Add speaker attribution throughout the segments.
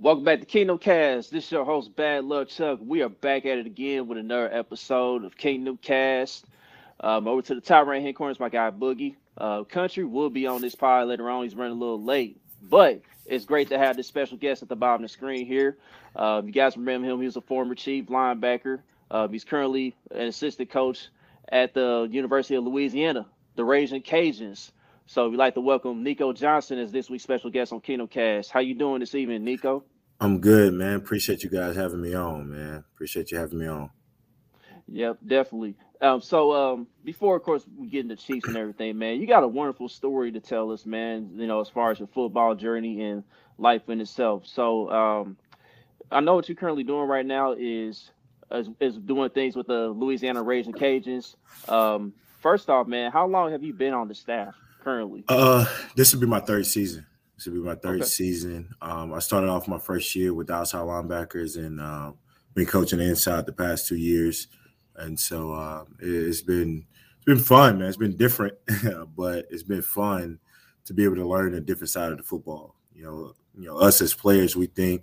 Speaker 1: Welcome back to Kingdom Kast. This is your host, Bad Luck Chuck. We are back at it again with another episode of Kingdom Kast. Um, over to the top right hand corner is my guy Boogie. Uh, Country will be on this pod later on. He's running a little late, but it's great to have this special guest at the bottom of the screen here. Uh, you guys remember him? He was a former chief linebacker. Uh, he's currently an assistant coach at the University of Louisiana, the Raging Cajuns. So we'd like to welcome Nico Johnson as this week's special guest on Kingdom Kast. How you doing this evening, Nico?
Speaker 2: I'm good, man. Appreciate you guys having me on, man. Appreciate you having me on.
Speaker 1: Yep, definitely. Um, so um, before, of course, we get into Chiefs and everything, man, you got a wonderful story to tell us, man. You know, as far as your football journey and life in itself. So um, I know what you're currently doing right now is is, is doing things with the Louisiana Raging Cajuns. Um, first off, man, how long have you been on the staff currently?
Speaker 2: Uh, this will be my third season. This will be my third okay. season. Um, I started off my first year with the outside linebackers and uh, been coaching inside the past two years, and so uh, it's been it's been fun, man. It's been different, but it's been fun to be able to learn a different side of the football. You know, you know, us as players, we think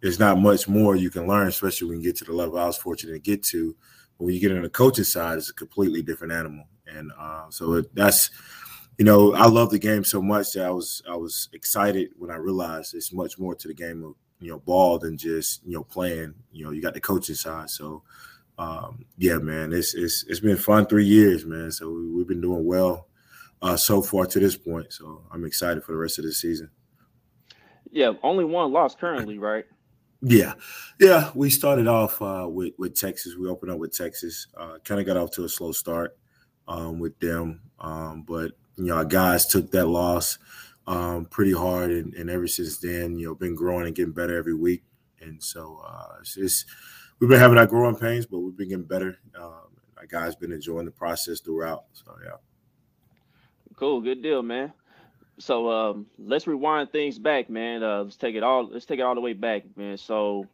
Speaker 2: there's not much more you can learn, especially when you get to the level I was fortunate to get to. But when you get on the coaching side, it's a completely different animal, and uh, so it, that's you know, I love the game so much that I was I was excited when I realized it's much more to the game of you know ball than just you know playing. You know, you got the coaching side. So um, yeah, man, it's it's it's been fun three years, man. So we, have been doing well uh, so far to this point. So I'm excited for the rest of the season.
Speaker 1: Yeah, only one loss currently, right?
Speaker 2: Yeah, yeah. We started off uh, with with Texas. We opened up with Texas. Uh, kind of got off to a slow start um, with them, um, but you know, our guys took that loss um, pretty hard, and, and, ever since then, you know, been growing and getting better every week. And so uh, it's just we've been having our growing pains, but we've been getting better. Um, our guys been enjoying the process throughout. So yeah.
Speaker 1: Cool, good deal, man. So um, let's rewind things back, man. Uh, let's take it all. Let's take it all the way back, man. So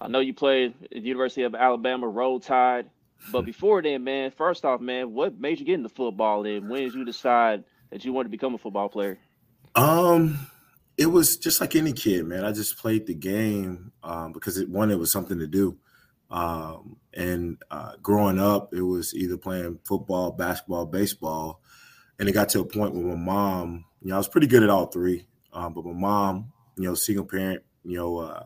Speaker 1: I know you played at the University of Alabama, Roll Tide. But before then, man, first off, man, what made you get into football and when did you decide that you wanted to become a football player?
Speaker 2: Um, it was just like any kid, man. I just played the game um, because it one, it was something to do. Um, and uh, growing up, it was either playing football, basketball, baseball, and it got to a point where my mom, you know, I was pretty good at all three. Um, but my mom, you know, single parent, you know, uh,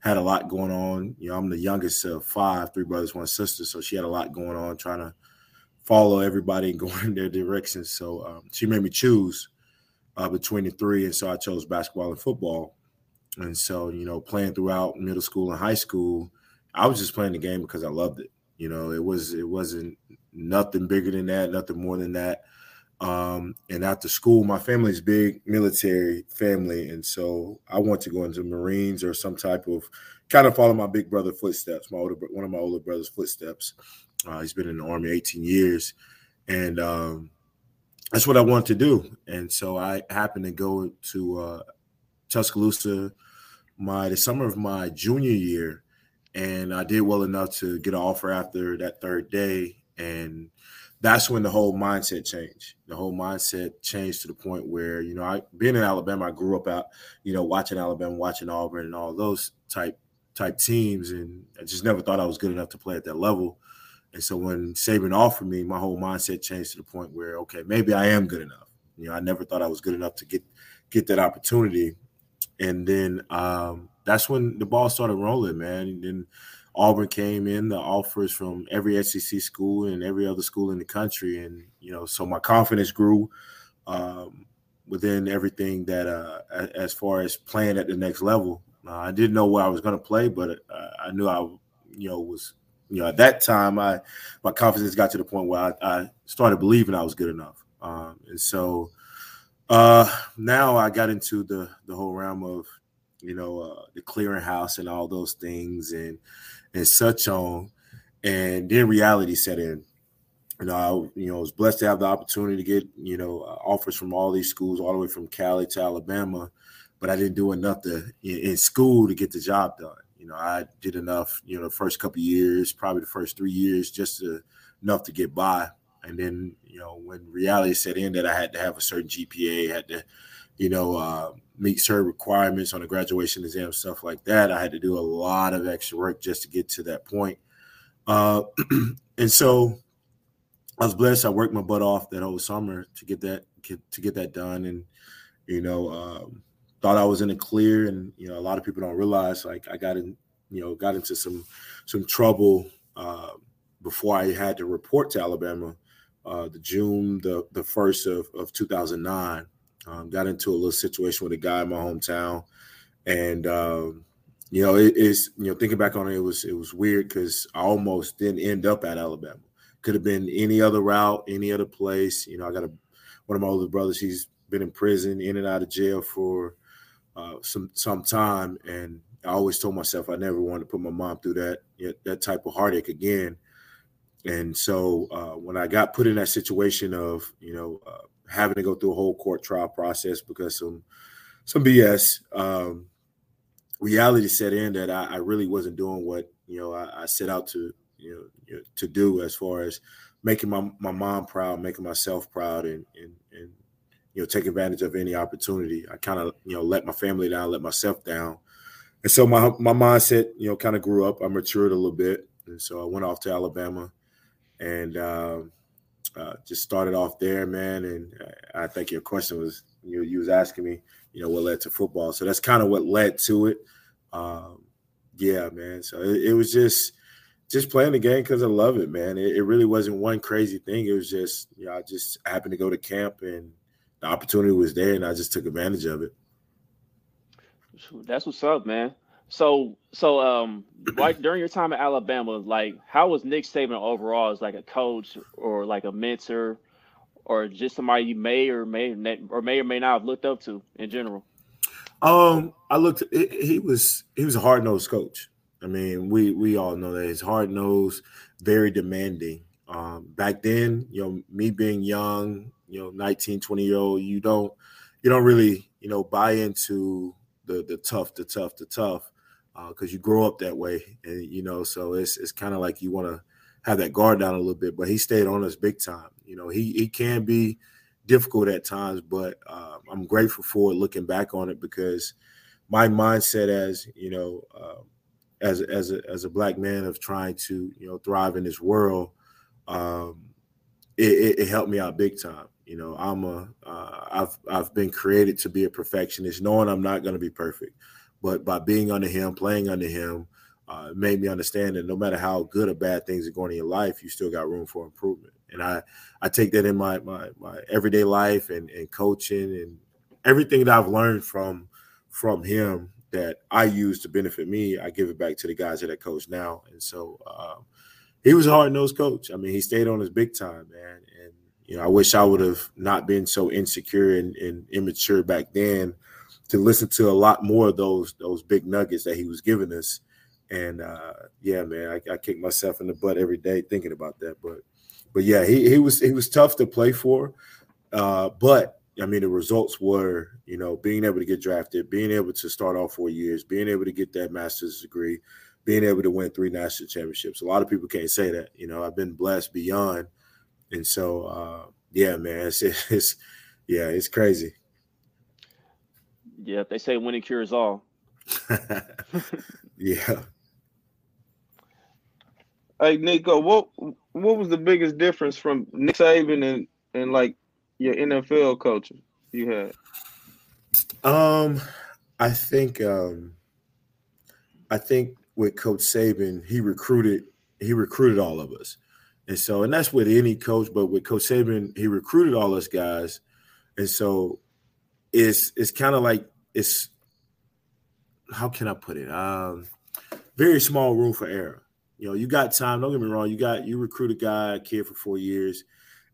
Speaker 2: had a lot going on. You know, I'm the youngest of five, three brothers, one sister, so she had a lot going on, trying to follow everybody and go in their directions. So um, she made me choose uh, between the three, and so I chose basketball and football. And so, you know, playing throughout middle school and high school, I was just playing the game because I loved it. You know, it was it wasn't nothing bigger than that, nothing more than that. Um, and after school, my family's big military family, and so I want to go into Marines or some type of kind of follow my big brother footsteps. My older one of my older brother's footsteps. Uh, he's been in the army 18 years, and um, that's what I want to do. And so I happened to go to uh, Tuscaloosa my the summer of my junior year, and I did well enough to get an offer after that third day, and that's when the whole mindset changed. The whole mindset changed to the point where, you know, I being in Alabama, I grew up out, you know, watching Alabama, watching Auburn and all those type type teams. And I just never thought I was good enough to play at that level. And so when Saban offered me, my whole mindset changed to the point where, okay, maybe I am good enough. You know, I never thought I was good enough to get get that opportunity. And then um, that's when the ball started rolling, man. And then Auburn came in, the offers from every SEC school and every other school in the country, and you know, so my confidence grew um, within everything that uh, as far as playing at the next level. Uh, I didn't know where I was going to play, but uh, I knew I, you know, was you know at that time I my confidence got to the point where I, I started believing I was good enough, um, and so uh, now I got into the the whole realm of you know uh, the clearinghouse and all those things and and such on. And then reality set in. You know, I, you know, was blessed to have the opportunity to get, you know, uh, offers from all these schools, all the way from Cali to Alabama, but I didn't do enough to in, in school to get the job done. You know, I did enough, you know, the first couple years, probably the first three years, just to, enough to get by. And then, you know, when reality set in that I had to have a certain GPA, had to you know, uh, meet certain requirements on the graduation exam, stuff like that. I had to do a lot of extra work just to get to that point. Uh, and so I was blessed. I worked my butt off that whole summer to get that get, to get that done, and you know, um, thought I was in the clear. And you know, a lot of people don't realize like I got in, you know, got into some some trouble uh, before I had to report to Alabama. Uh, the June the the first of of 2009 um, got into a little situation with a guy in my hometown, and um, you know, it, it's you know thinking back on it, it was it was weird because I almost didn't end up at Alabama. Could have been any other route, any other place. You know, I got a one of my older brothers. He's been in prison, in and out of jail for uh, some some time, and I always told myself I never wanted to put my mom through that that type of heartache again. And so uh, when I got put in that situation of you know uh, having to go through a whole court trial process because some some BS. Um, reality set in that I, I, really wasn't doing what you know I, I set out to you know, to do as far as making my, my mom proud, making myself proud, and and and you know take advantage of any opportunity. I kind of you know let my family down, let myself down, and so my my mindset you know kind of grew up. I matured a little bit, and so I went off to Alabama, and. Um, uh, just started off there, man. And I think your question was you you was asking me, you know, what led to football. So that's kind of what led to it. Um, yeah, man. So it, it, was just just playing the game because I love it, man. It, it, really wasn't one crazy thing. It was just, you know, I just happened to go to camp and the opportunity was there, and I just took advantage of it.
Speaker 1: That's what's up, man. So, so um, right during your time at Alabama, like, how was Nick Saban overall as like a coach or like a mentor, or just somebody you may or may or may or may not have looked up to in general?
Speaker 2: Um, I looked. He was he was a hard nosed coach. I mean, we we all know that he's hard nosed, very demanding. Um, back then, you know, me being young, you know, 19, 20 year old, you don't you don't really you know buy into the the tough, the tough, the tough because uh, you grow up that way, and you know, so it's it's kind of like you want to have that guard down a little bit. But he stayed on us big time. You know, he he can be difficult at times, but uh, I'm grateful for it looking back on it because my mindset as you know, uh, as as a as a black man of trying to you know thrive in this world, um, it, it, it, helped me out big time. You know, I'm a uh, I've I've been created to be a perfectionist, knowing I'm not going to be perfect. But by being under him, playing under him, uh, made me understand that no matter how good or bad things are going in your life, you still got room for improvement. And I, I take that in my my, my everyday life and, and coaching and everything that I've learned from from him that I use to benefit me, I give it back to the guys that I coach now. And so um, he was a hard nosed coach. I mean, he stayed on his big time, man. And you know, I wish I would have not been so insecure and, and immature back then to listen to a lot more of those those big nuggets that he was giving us. And uh, yeah, man, I, I kick myself in the butt every day thinking about that. But but yeah, he he was he was tough to play for. Uh, but I mean, the results were, you know, being able to get drafted, being able to start off four years, being able to get that master's degree, being able to win three national championships. A lot of people can't say that. You know, I've been blessed beyond, and so uh, yeah, man, it's, it's yeah, it's crazy.
Speaker 1: Yeah, they say winning cures all.
Speaker 2: yeah.
Speaker 3: Hey Nico, what what was the biggest difference from Nick Saban and and like your NFL coaches you had?
Speaker 2: Um, I think um, I think with Coach Saban, he recruited he recruited all of us, and so and that's with any coach, but with Coach Saban, he recruited all us guys, and so it's it's kind of like it's how can I put it? Um, very small room for error. You know, you got time. Don't get me wrong. You got you recruit a guy, a kid for four years,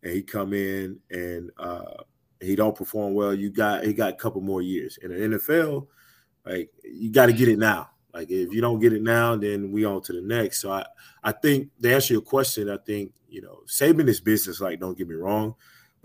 Speaker 2: and he come in and uh, he don't perform well. You got he got a couple more years in the NFL. Like you got to get it now. Like if you don't get it now, then we on to the next. So I I think to answer your question, I think you know Saban is business. Like don't get me wrong,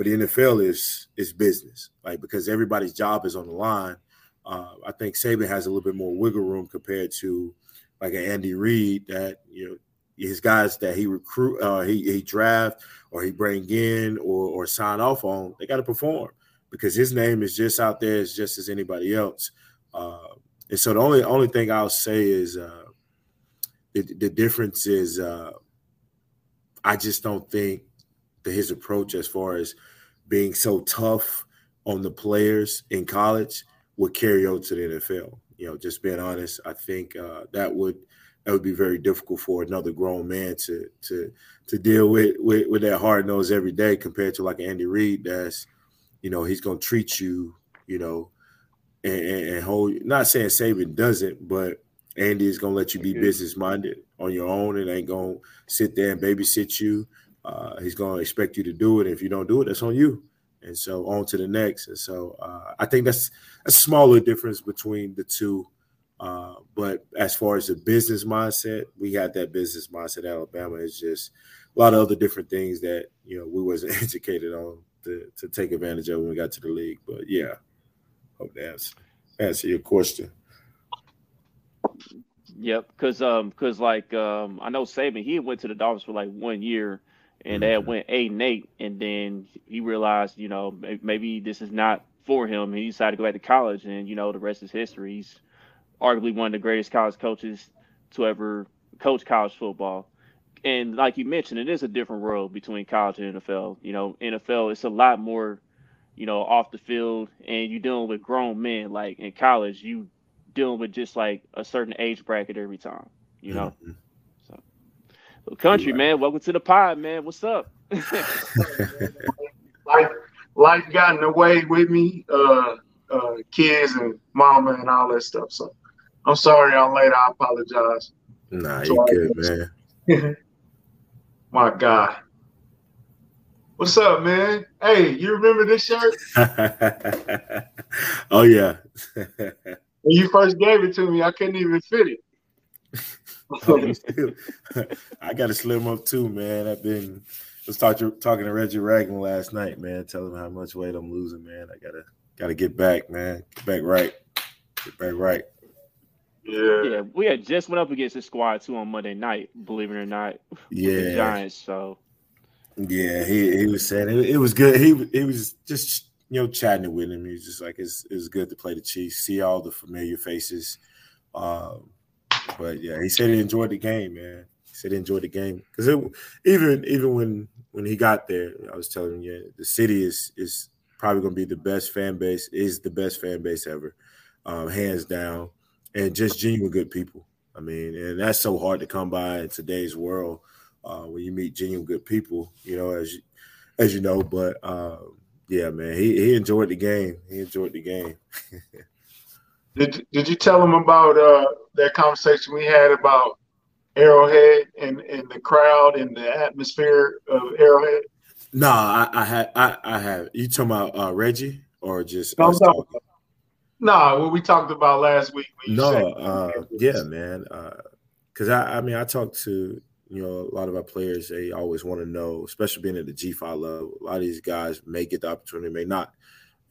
Speaker 2: but the NFL is is business. Like because everybody's job is on the line. Uh, I think Saban has a little bit more wiggle room compared to like an Andy Reid that you know his guys that he recruit, uh, he he draft or he bring in or or sign off on. They got to perform. because his name is just out there as just as anybody else. Uh, and so the only only thing I'll say is uh, the, the difference is uh, I just don't think that his approach as far as being so tough on the players in college would carry over to the NFL. You know, just being honest, I think uh, that would that would be very difficult for another grown man to to to deal with with, with that hard nose every day compared to like Andy Reid that's you know he's gonna treat you you know and, and hold not saying Saban doesn't but Andy is gonna let you be business minded on your own and ain't gonna sit there and babysit you uh, he's gonna expect you to do it if you don't do it that's on you and so on to the next and so uh, I think that's a smaller difference between the two uh, but as far as the business mindset, we had that business mindset Alabama. It's just a lot of other different things that you know we wasn't educated on to, to take advantage of when we got to the league. But yeah, hope that answer, answer your question.
Speaker 1: Yep, because um, because like um, I know Saban, he went to the Dolphins for like one year, and mm-hmm. they went eight and eight, and then he realized, you know, maybe this is not for him. He decided to go back to college, and you know, the rest is history. He's arguably one of the greatest college coaches to ever coach college football. And like you mentioned, it is a different world between college and NFL. You know, NFL it's a lot more, you know, off the field, and you're dealing with grown men. Like in college, you dealing with just like a certain age bracket every time. You know. Mm-hmm. So, so country man, welcome to the pod, man. What's up?
Speaker 4: life, life got in the way with me, uh, uh, kids and mama and all that stuff. So I'm sorry I'm late. I apologize.
Speaker 2: Nah, you good, man.
Speaker 4: My God. What's up, man? Hey, you remember this shirt?
Speaker 2: oh yeah.
Speaker 4: when you first gave it to me, I couldn't even fit it.
Speaker 2: I got to slim up too, man. I've been was talking talking to Reggie Ragland last night, man, telling him how much weight I'm losing, man. I gotta gotta get back, man. Get back right. Get back right.
Speaker 4: Yeah.
Speaker 1: Yeah, we had just went up against the squad too on Monday night, believe it or not.
Speaker 2: Yeah.
Speaker 1: Giants. So
Speaker 2: yeah, he, he was saying it, it, was good. He he was just you know chatting with him. He was just like it's it's good to play the Chiefs, see all the familiar faces. Um, but yeah, he said he enjoyed the game, man. He said he enjoyed the game because even even when when he got there, I was telling him, yeah, the city is is probably going to be the best fan base, is the best fan base ever, um, hands down and just genuine good people. I mean, and that's so hard to come by in today's world uh, when you meet genuine good people. You know, as you, as you know, but uh, yeah, man, he, he enjoyed the game. He enjoyed the game.
Speaker 4: did Did you tell them about uh, that conversation we had about Arrowhead and, and the crowd and the atmosphere of Arrowhead?
Speaker 2: No, I, I had I, I have. You talking about uh, Reggie or just no?
Speaker 4: No, what we talked about last week.
Speaker 2: No, uh, yeah, man. Because uh, I, I mean, I talked to you know a lot of our players. They always want to know, especially being at the G five level. A lot of these guys may get the opportunity, may not,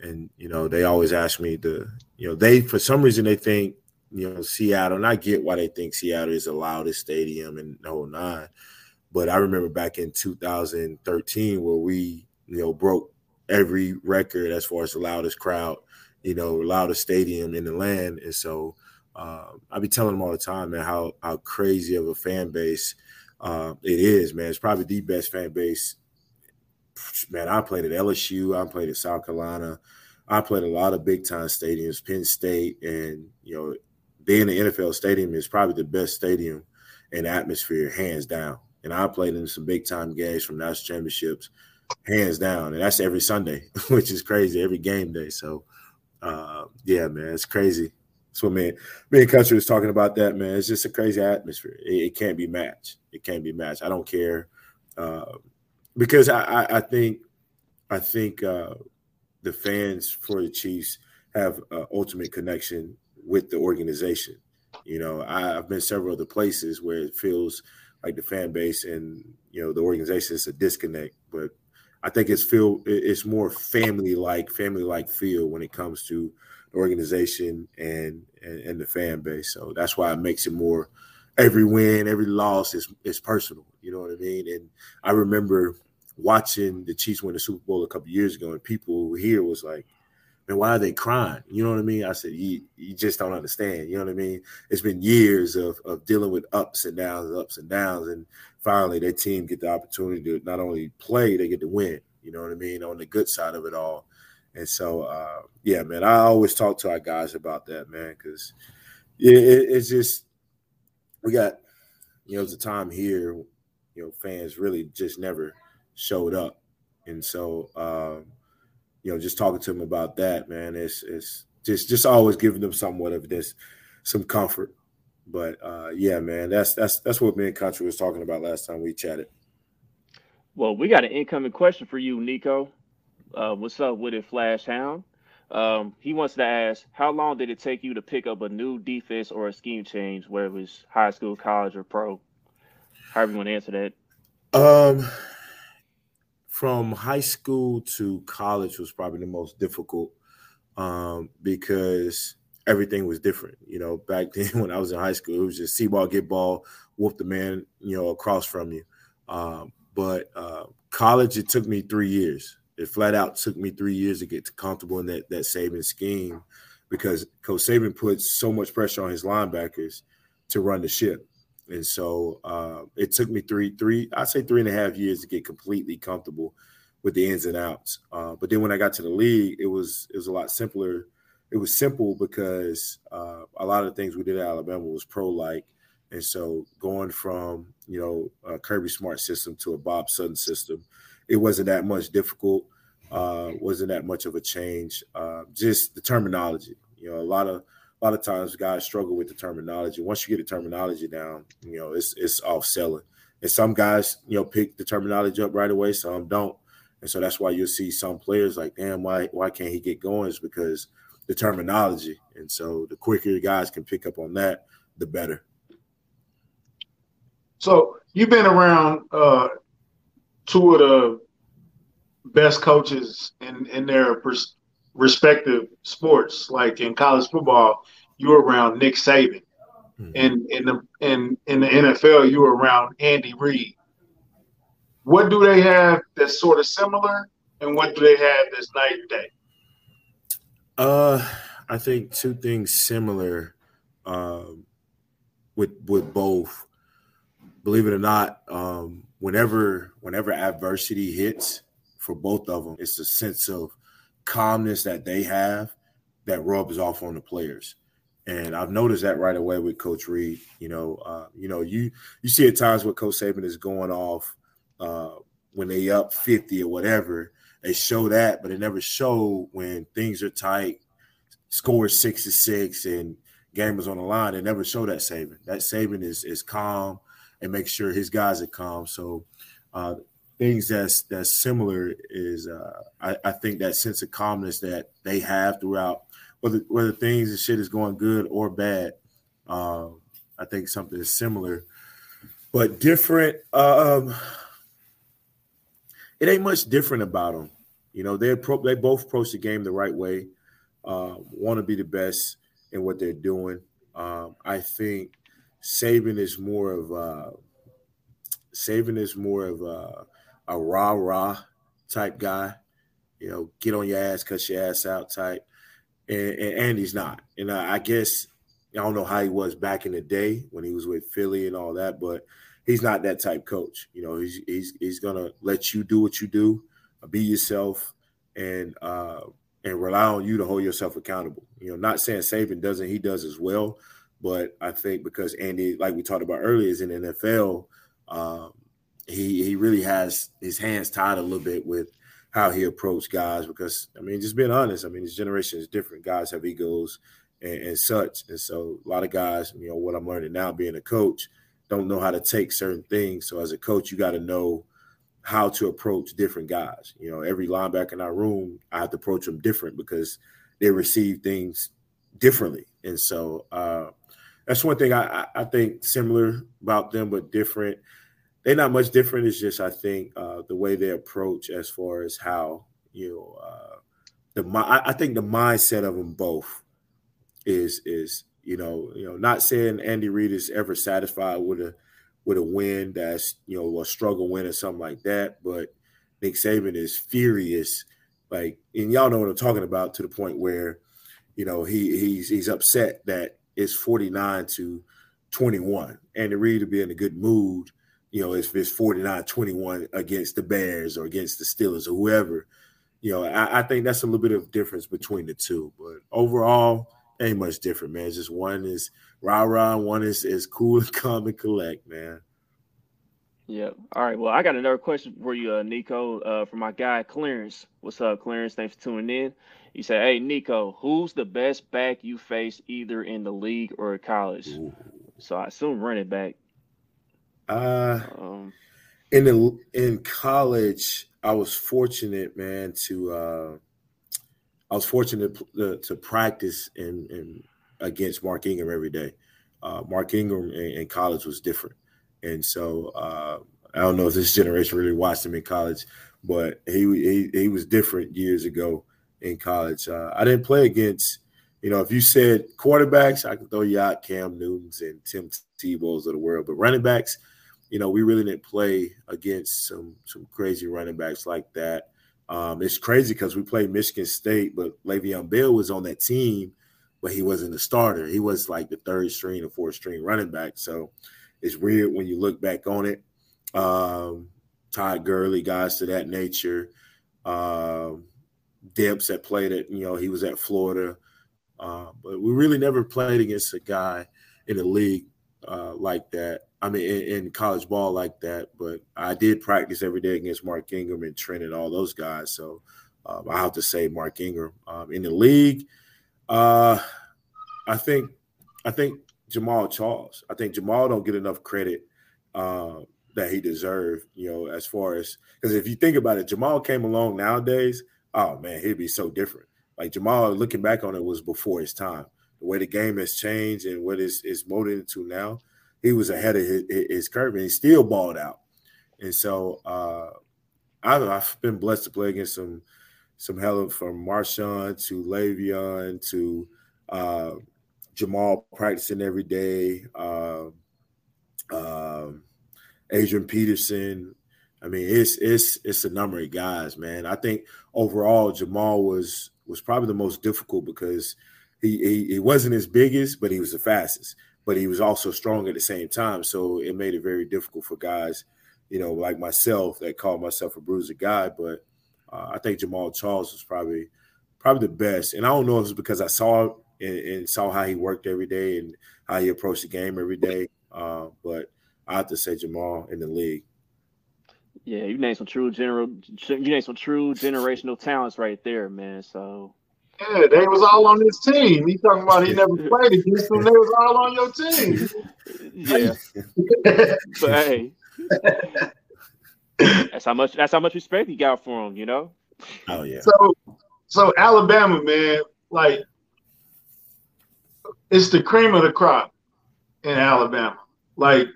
Speaker 2: and you know they always ask me to, you know, they for some reason they think you know Seattle, and I get why they think Seattle is the loudest stadium in the whole nine. But I remember back in 2013 where we you know broke every record as far as the loudest crowd you know, loudest stadium in the land. And so uh, I be telling them all the time, man, how how crazy of a fan base uh, it is, man. It's probably the best fan base. Man, I played at LSU, I played at South Carolina, I played a lot of big time stadiums, Penn State, and you know, being the NFL stadium is probably the best stadium in atmosphere, hands down. And I played in some big time games from national championships, hands down. And that's every Sunday, which is crazy, every game day. So uh, yeah, man, it's crazy. That's what me, me and Country was talking about that, man. It's just a crazy atmosphere. It, it can't be matched. It can't be matched. I don't care. Uh, because I, I, I, think I think uh, the fans for the Chiefs have an ultimate connection with the organization. You know, I, have been several other places where it feels like the fan base and you know the organization is a disconnect. But I think it's feel it's more family like family like feel when it comes to the organization and, and, and the fan base. So that's why it makes it more every win, every loss is is personal. You know what I mean? And I remember watching the Chiefs win the Super Bowl a couple years ago, and people here was like, "Man, why are they crying?" You know what I mean? I said, "You you just don't understand." You know what I mean? It's been years of of dealing with ups and downs, ups and downs, and finally their team get the opportunity to not only play, they get to win. You know what I mean? On the good side of it all. And so, uh, yeah, man, I always talk to our guys about that, man, because it, it, it's just we got, you know, it's a time here, you know, fans really just never showed up, and so, um, you know, just talking to them about that, man, it's it's just just always giving them somewhat of this, some comfort. But uh, yeah, man, that's that's that's what me and Country was talking about last time we chatted.
Speaker 1: Well, we got an incoming question for you, Nico. Uh, what's up with it, Flash Hound? Um, he wants to ask, how long did it take you to pick up a new defense or a scheme change, whether it was high school, college, or pro? However you want to answer that.
Speaker 2: Um, from high school to college was probably the most difficult um, because everything was different. You know, back then when I was in high school, it was just see ball, get ball, whoop the man, you know, across from you. Um, but uh, college, it took me three years. It flat out took me three years to get comfortable in that that Saban scheme because Coach Saban puts so much pressure on his linebackers to run the ship. And so uh, it took me three, three, I'd say three and a half years to get completely comfortable with the ins and outs. Uh, but then when I got to the league, it was it was a lot simpler. It was simple because uh, a lot of the things we did at Alabama was pro like, and so going from you know a Kirby Smart system to a Bob Sutton system, it wasn't that much difficult. Uh, wasn't that much of a change. Uh, just the terminology. You know, a lot of a lot of times guys struggle with the terminology. Once you get the terminology down, you know, it's it's off selling. And some guys, you know, pick the terminology up right away, some don't. And so that's why you'll see some players like, damn, why why can't he get going? Is because the terminology. And so the quicker guys can pick up on that, the better.
Speaker 4: So you've been around uh, two of the best coaches in in their pers- respective sports. Like in college football, you were around Nick Saban, mm-hmm. and in the in in the NFL, you were around Andy Reid. What do they have that's sort of similar, and what do they have that's night and day?
Speaker 2: Uh, I think two things similar um, with with both believe it or not, um, whenever whenever adversity hits for both of them, it's a sense of calmness that they have that rubs off on the players. And I've noticed that right away with Coach Reid. You know, uh, you know, you you see at times where Coach Saban is going off uh, when they up fifty or whatever. They show that, but it never show when things are tight, score six to six, and game is on the line. They never show that Saban. That Saban is is calm and make sure his guys are calm. So uh, things that's that's similar is uh, I, I, think that sense of calmness that they have throughout whether whether things and shit is going good or bad. Uh, I think something is similar, but different. Um, it ain't much different about them. You know, they pro- they both approach the game the right way. Uh, Want to be the best in what they're doing. Um, I think Saban is more of uh Saban is more of a, a rah rah type guy, you know, get on your ass, cut your ass out type. And, and Andy's not. And I, I guess I don't know how he was back in the day when he was with Philly and all that, but he's not that type coach. You know, he's he's he's gonna let you do what you do, be yourself, and uh, and rely on you to hold yourself accountable. You know, not saying Saban doesn't, he does as well, but I think because Andy, like we talked about earlier, is in NFL, um, he he really has his hands tied a little bit with how he approached guys. Because I mean, just being honest, I mean, this generation is different. Guys have egos and, and such, and so a lot of guys, you know, what I'm learning now, being a coach, don't know how to take certain things. So as a coach, you got to know how to approach different guys. You know, every linebacker in our room, I have to approach them different because they receive things differently. And so uh, that's one thing I, I think similar about them, but different. They're not much different. It's just I think uh, the way they approach as far as how you know uh, the I think the mindset of them both is is you know you know not saying Andy Reid is ever satisfied with a with a win that's you know a struggle win or something like that, but Nick Saban is furious, like, and y'all know what I'm talking about to the point where, you know, he he's he's upset that it's 49 to 21, and to Reid to be in a good mood, you know, if it's 49-21 against the Bears or against the Steelers or whoever, you know, I, I think that's a little bit of difference between the two. But overall, ain't much different, man. It's just one is rah rah, one is is cool and calm and collect, man.
Speaker 1: Yep. All right. Well, I got another question for you, uh, Nico, uh, from my guy Clarence. What's up, Clarence? Thanks for tuning in. He said, "Hey, Nico, who's the best back you faced either in the league or college?" Ooh. So I assume running back.
Speaker 2: Uh, um, in the in college, I was fortunate, man, to uh, I was fortunate to, to practice in, in against Mark Ingram every day. Uh, Mark Ingram in, in, college was different, and so uh, I don't know if this generation really watched him in college, but he he, he was different years ago in college. Uh, I didn't play against, you know, if you said quarterbacks, I can throw you out Cam Newtons and Tim Tebow's of the world, but running backs, you know, we really didn't play against some some crazy running backs like that. Um, it's crazy because we played Michigan State, but Le'Veon Bell was on that team, but he wasn't a starter. He was like the third string or fourth string running back. So it's weird when you look back on it. Um, Todd Gurley, guys to that nature. Um, Dempsey that played it, you know, he was at Florida. Uh, but we really never played against a guy in the league uh, like that. I mean, in, in, college ball like that. But I did practice every day against Mark Ingram and Trent and all those guys. So um, I have to say Mark Ingram um, in the league. Uh, I think I think Jamaal Charles. I think Jamaal don't get enough credit uh, that he deserved. You know, as far as because if you think about it, Jamaal came along nowadays. Oh man, he'd be so different. Like Jamaal, looking back on it, was before his time the way the game has changed and what is is molded into now, he was ahead of his, his curve and he still balled out. And so uh, I've, I've, been blessed to play against some some hell from Marshawn to Le'Veon to uh, Jamaal practicing every day, uh, Adrian Peterson. I mean, it's it's it's a number of guys, man. I think overall Jamaal was was probably the most difficult because he, he, he wasn't as biggest, but he was the fastest. But he was also strong at the same time, so it made it very difficult for guys, you know, like myself that call myself a bruiser guy. But uh, I think Jamaal Charles was probably probably the best, and I don't know if it's because I saw and, and, saw how he worked every day and how he approached the game every day. Uh, but I have to say Jamaal in the league.
Speaker 1: Yeah, you named some true general, you named some true generational talents right there, man. So
Speaker 4: yeah, they was all on his team. He talking about he never played against them. They was all on your team.
Speaker 1: Yeah, but hey, that's how much. That's how much respect he got for him. You know.
Speaker 2: Oh yeah.
Speaker 4: So, so Alabama, man, like it's the cream of the crop in Alabama. Like,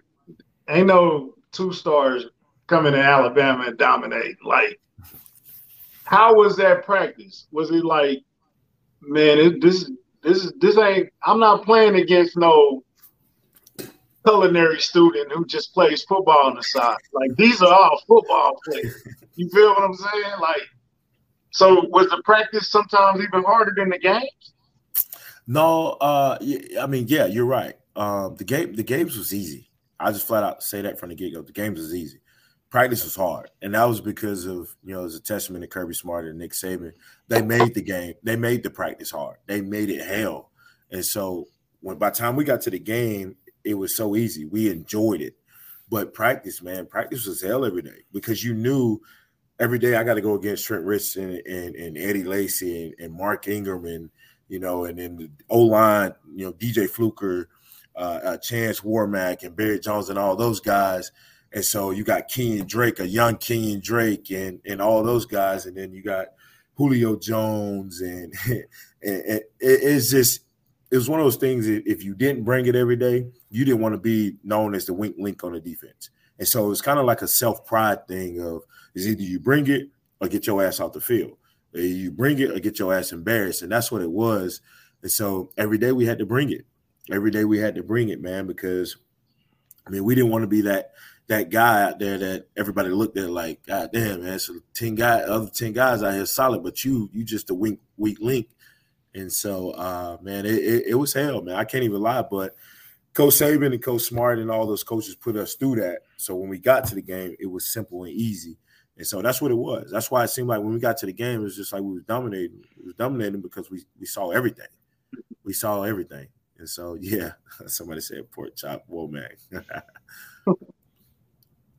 Speaker 4: ain't no two stars coming to Alabama and dominate. Like, how was that practice? Was it like man, it, this is this is this ain't. I'm not playing against no culinary student who just plays football on the side. Like these are all football players. You feel what I'm saying? Like, so was the practice sometimes even harder than the games?
Speaker 2: No, uh, I mean, yeah, you're right. Um, the game, the games was easy. I just flat out say that from the get go. The games was easy practice was hard, and that was because of you know as a testament to Kirby Smart and Nick Saban. They made the game, they made the practice hard, they made it hell, and so when by the time we got to the game, it was so easy. We enjoyed it, but practice, man, practice was hell every day because you knew every day I got to go against Trent Richardson and, and Eddie Lacy and, and Mark Ingram and you know, and then the O line, you know, DJ Fluker, uh, uh, Chance Warmack, and Barrett Jones, and all those guys and so you got Kenyan Drake, a young Kenyan Drake, and and all those guys, and then you got Julio Jones, and, and, and it's just it was one of those things. If you didn't bring it every day, you didn't want to be known as the wink link on the defense. And so it's kind of like a self pride thing of is either you bring it or get your ass off the field. You bring it or get your ass embarrassed, and that's what it was. And so every day we had to bring it. Every day we had to bring it, man, because I mean we didn't want to be that that guy out there that everybody looked at like, God damn, man, so ten guy, other ten guys out here solid, but you you just a weak weak link. And so, uh, man, it, it, it was hell, man. I can't even lie, but Coach Saban and Coach Smart and all those coaches put us through that. So when we got to the game, it was simple and easy. And so that's what it was. That's why it seemed like when we got to the game, it was just like we was dominating. We was dominating because we we saw everything. We saw everything. And so yeah, somebody said pork chop. Whoa, man.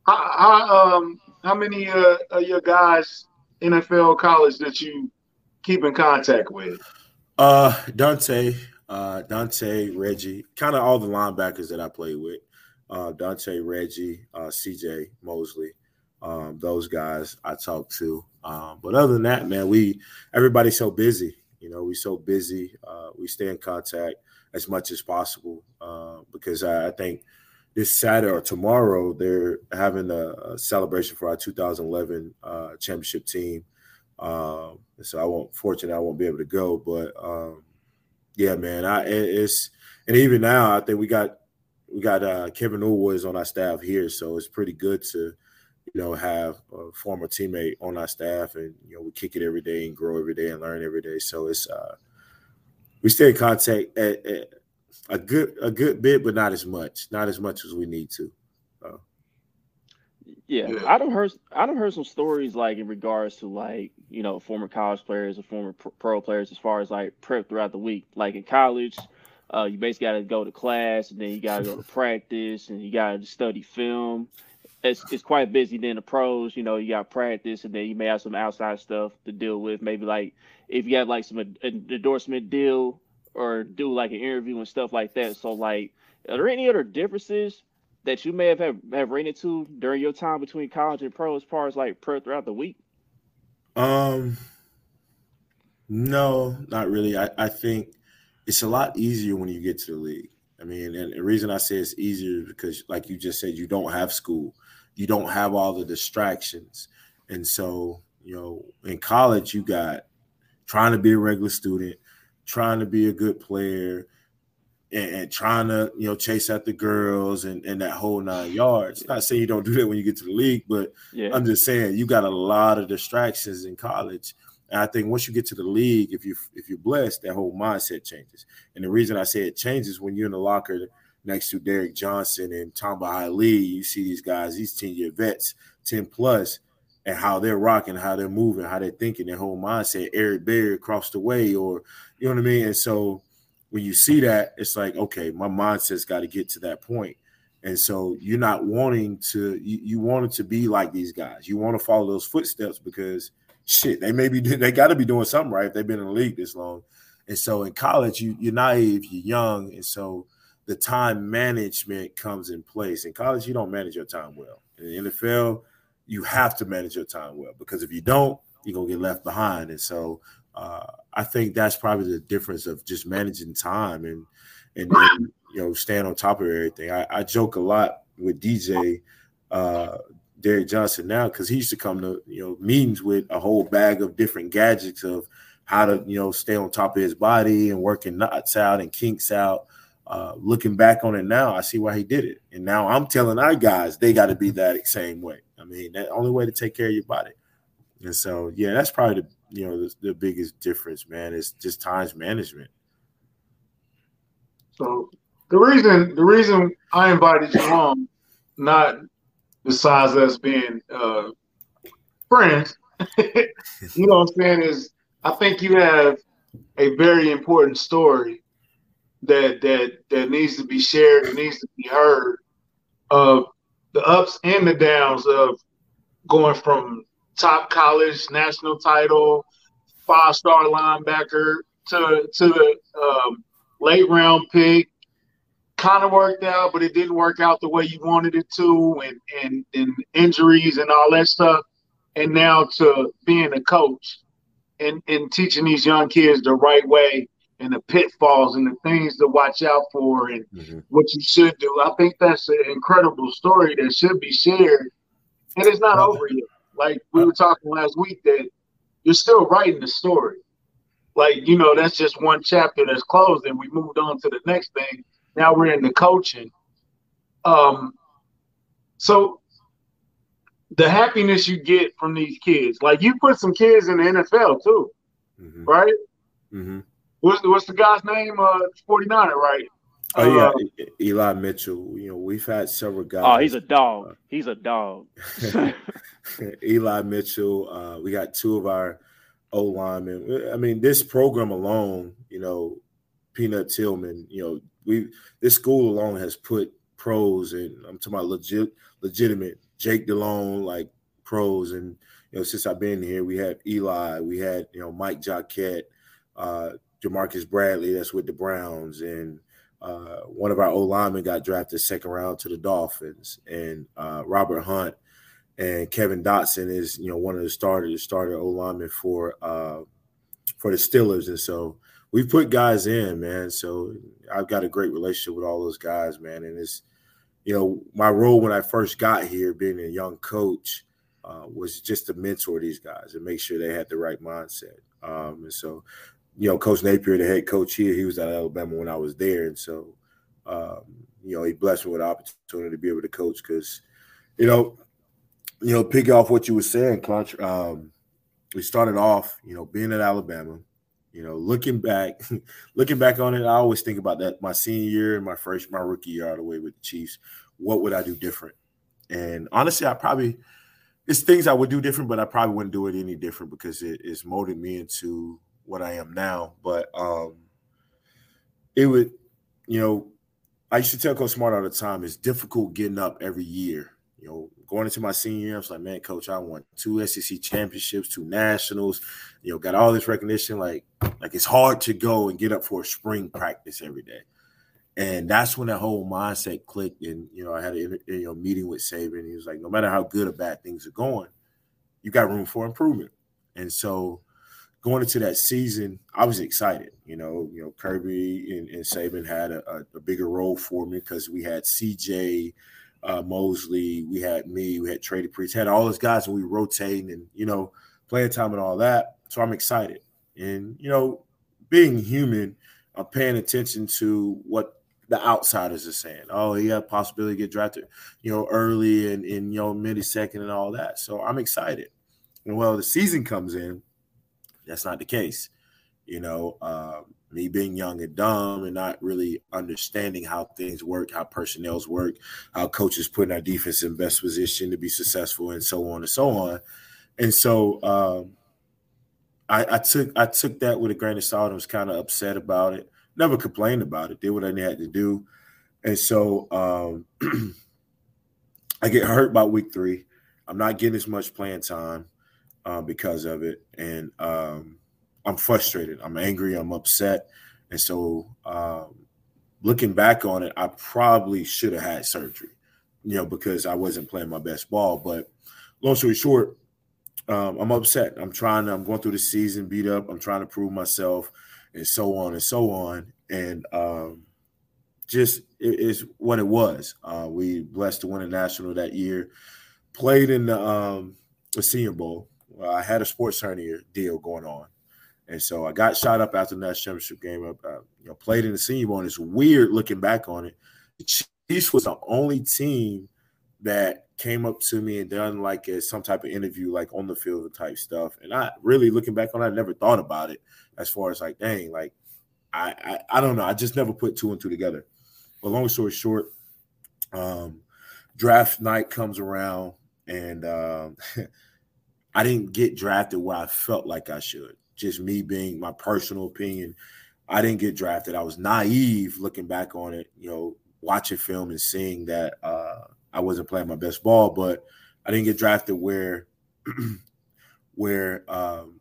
Speaker 4: how, how, um how many uh, of your guys NFL college that you keep in contact with?
Speaker 2: Uh Dante, uh Dante, Reggie, kind of all the linebackers that I played with. Uh Dante, Reggie, uh CJ Mosley. Um, those guys I talk to. Um, but other than that, man, we everybody's so busy. You know, we're so busy. Uh, we stay in contact as much as possible uh, because I, I, think this Saturday or tomorrow they're having a, a celebration for our 2011 uh, championship team. Um, so I won't, fortunately, I won't be able to go. But um, yeah, man, I it's and even now I think we got we got uh, Kevin Woolwoods on our staff here, so it's pretty good to you know, have a former teammate on our staff, and you know, we kick it every day and grow every day and learn every day. So it's uh, we stay in contact at, at a good a good bit, but not as much, not as much as we need to. Uh,
Speaker 1: yeah, yeah, I don't heard I don't heard some stories like in regards to like you know former college players or former pro players as far as like prep throughout the week. Like in college, uh, you basically got to go to class and then you got to go to practice and you got to study film it's, it's quite busy than the pros. You know, you got practice, and then you may have some outside stuff to deal with. Maybe like if you have like some an endorsement deal or do like an interview and stuff like that. So like, are there any other differences that you may have have, have ran into during your time between college and pro as far as like pro throughout the week?
Speaker 2: Um, no, not really. I, I think it's a lot easier when you get to the league. I mean, and the reason I say it's easier is because, like you just said, you don't have school you don't have all the distractions. And so, you know, in college, you got trying to be a regular student, trying to be a good player, and, and trying to, you know, chase after the girls and, and that whole nine yards. Not saying you don't do that when you get to the league, but yeah. I'm just saying you got a lot of distractions in college. And I think once you get to the league, if you if you're blessed, that whole mindset changes. And the reason I say it changes when you're in the locker next to Derrick Johnson and Tamba Hali. You see these guys, these 10 year vets, 10 plus, and how they're rocking, how they're moving, how they're thinking, their whole mindset. Eric Berry across the way, or you know what I mean? And so when you see that, it's like, okay, my mindset's got to get to that point. And so you're not wanting to, you, you wanted to be like these guys. You want to follow those footsteps because shit, they may be, they got to be doing something right if they've been in the league this long. And so in college, you, you're naive, you're young. And so the time management comes in place. In college, you don't manage your time well. In the NFL, you have to manage your time well because if you don't, you're gonna get left behind. And so uh, I think that's probably the difference of just managing time and and, and you know staying on top of everything. I, I joke a lot with DJ uh, Derrick Johnson now because he used to come to you know meetings with a whole bag of different gadgets of how to you know stay on top of his body and working knots out and kinks out uh, looking back on it now, I see why he did it. And now I'm telling our guys they got to be that same way. I mean, the only way to take care of your body. And so, yeah, that's probably the you know the, the biggest difference, man. Is just times management.
Speaker 4: So the reason the reason I invited you on, not besides us being uh, friends, you know what I'm saying, is I think you have a very important story that that that needs to be shared and needs to be heard of the ups and the downs of going from top college national title five star linebacker to to the um, late round pick kind of worked out but it didn't work out the way you wanted it to and and, and injuries and all that stuff. And now to being a coach and, and teaching these young kids the right way and the pitfalls and the things to watch out for and mm-hmm. what you should do. I think that's an incredible story that should be shared. And it's not over yet. Like we were talking last week that you're still writing the story. Like, you know, that's just one chapter that's closed and we moved on to the next thing. Now we're in the coaching. Um So the happiness you get from these kids, like you put some kids in the NFL too, mm-hmm. right? Mm-hmm. What's, what's the guy's name? Uh, 49er, right?
Speaker 2: Oh yeah, uh, Eli Mitchell. You know, we've had several guys.
Speaker 1: Oh, he's a dog. Uh, he's a dog.
Speaker 2: Eli Mitchell. Uh, we got two of our O linemen. I mean, this program alone, you know, Peanut Tillman. You know, we this school alone has put pros and I'm talking about legit, legitimate Jake Delhomme, like pros. And you know, since I've been here, we had Eli, we had you know Mike Jacquet, uh, Jamarcus Bradley, that's with the Browns, and uh, one of our O linemen got drafted second round to the Dolphins, and uh, Robert Hunt and Kevin Dotson is you know one of the starters, the starter O lineman for uh, for the Steelers, and so we put guys in, man. So I've got a great relationship with all those guys, man, and it's you know my role when I first got here, being a young coach. Uh, was just to mentor these guys and make sure they had the right mindset. Um, and so you know, Coach Napier, the head coach here, he was at Alabama when I was there, and so um, you know, he blessed me with the opportunity to be able to coach because, you know, you know, pick off what you were saying, Clutch. Um, we started off, you know, being at Alabama. You know, looking back, looking back on it, I always think about that my senior year and my first, my rookie year out the way with the Chiefs. What would I do different? And honestly, I probably it's things I would do different, but I probably wouldn't do it any different because it, it's molded me into what I am now. But um, it would, you know, I used to tell Coach Smart all the time, it's difficult getting up every year. You know, going into my senior year, I was like, man, coach, I won two SEC championships, two nationals, you know, got all this recognition. Like, like it's hard to go and get up for a spring practice every day. And that's when that whole mindset clicked. And, you know, I had a you know, meeting with Saban. He was like, no matter how good or bad things are going, you got room for improvement. And so going into that season, I was excited. You know, you know, Kirby and, and Saban had a, a, bigger role for me because we had CJ uh, Mosley, we had me, we had Trey DePriest, had all those guys, and we rotating and you know, playing time and all that. So I'm excited, and you know, being human, I'm paying attention to what the outsiders are saying. Oh, he had possibility to get drafted, you know, early and in you know mid second and all that. So I'm excited. And well, the season comes in that's not the case. You know, uh, me being young and dumb and not really understanding how things work, how personnel's work, how coaches put our defense in best position to be successful, and so on and so on. And so um, I, I, took I took that with a grain of salt and was kind of upset about it. Never complained about it. Did what I had to do. And so um, I get hurt by week three. I'm not getting as much playing time uh, because of it, and um, I'm frustrated. I'm angry. I'm upset, and so um, looking back on it, I probably should have had surgery, you know, because I wasn't playing my best ball. But long story short, um, I'm upset. I'm trying to. I'm going through the season beat up. I'm trying to prove myself, and so on and so on, and um, just it is what it was. Uh, we blessed to win a national that year. Played in the, um, the Senior Bowl I had a sports hernia deal going on. And so I got shot up after the national championship game. I, you know, played in the senior bowl. And it's weird looking back on it. The Chiefs was the only team that came up to me and done like a, some type of interview, like on the field type stuff. And I really looking back on it, I never thought about it as far as like, dang, like I, I, I don't know. I just never put two and two together. But long story short, um, draft night comes around and um, I didn't get drafted where I felt like I should. Just me being my personal opinion. I didn't get drafted. I was naive looking back on it, you know, watching film and seeing that uh, I wasn't playing my best ball, but I didn't get drafted where where um,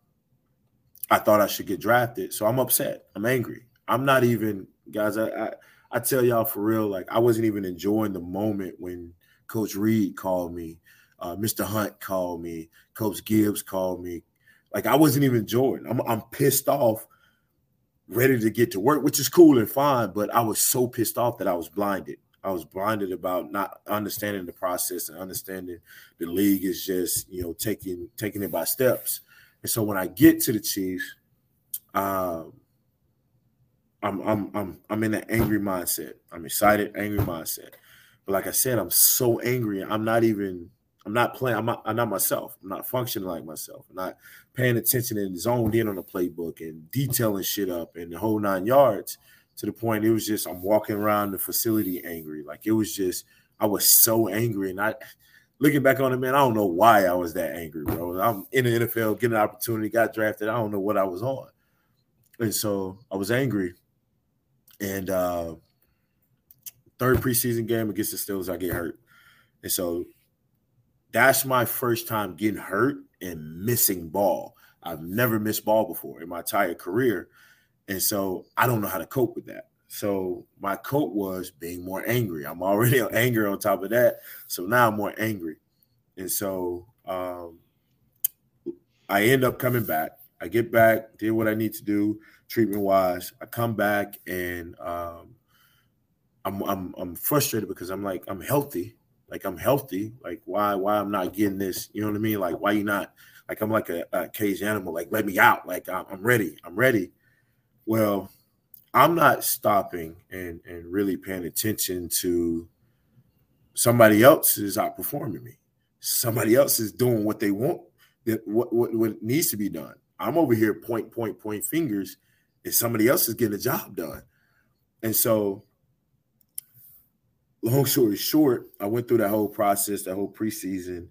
Speaker 2: I thought I should get drafted. So I'm upset. I'm angry. I'm not even guys. I, I I tell y'all for real, like I wasn't even enjoying the moment when Coach Reid called me uh, Mr. Hunt called me. Coach Gibbs called me. Like I wasn't even enjoying. I'm I'm pissed off, ready to get to work, which is cool and fine. But I was so pissed off that I was blinded. I was blinded about not understanding the process and understanding the league is just you know taking taking it by steps. And so when I get to the Chiefs, um, I'm I'm I'm I'm in an angry mindset. I'm excited, angry mindset. But like I said, I'm so angry. I'm not even. I'm not playing. I'm not, I'm not myself. I'm not functioning like myself. I'm not paying attention and zoned in on the playbook and detailing shit up and the whole nine yards to the point it was just I'm walking around the facility angry. Like it was just I was so angry and I looking back on it, man, I don't know why I was that angry, bro. I'm in the NFL, getting an opportunity, got drafted. I don't know what I was on. And so I was angry. And uh third preseason game against the Steelers, I get hurt. And so that's my first time getting hurt and missing ball. I've never missed ball before in my entire career. And so I don't know how to cope with that. So my cope was being more angry. I'm already angry on top of that. So now I'm more angry. And so um, I end up coming back. I get back, did what I need to do treatment wise. I come back and um, I'm, I'm I'm frustrated because I'm like I'm healthy, like I'm healthy. Like why why I'm not getting this? You know what I mean? Like why you not? Like I'm like a, a caged animal. Like let me out. Like I'm, ready. I'm ready. Well, I'm not stopping and and really paying attention to somebody else is outperforming me. Somebody else is doing what they want, that what, what, what needs to be done. I'm over here point, point, point fingers, and somebody else is getting the job done. And so, long story short, I went through that whole process, that whole preseason.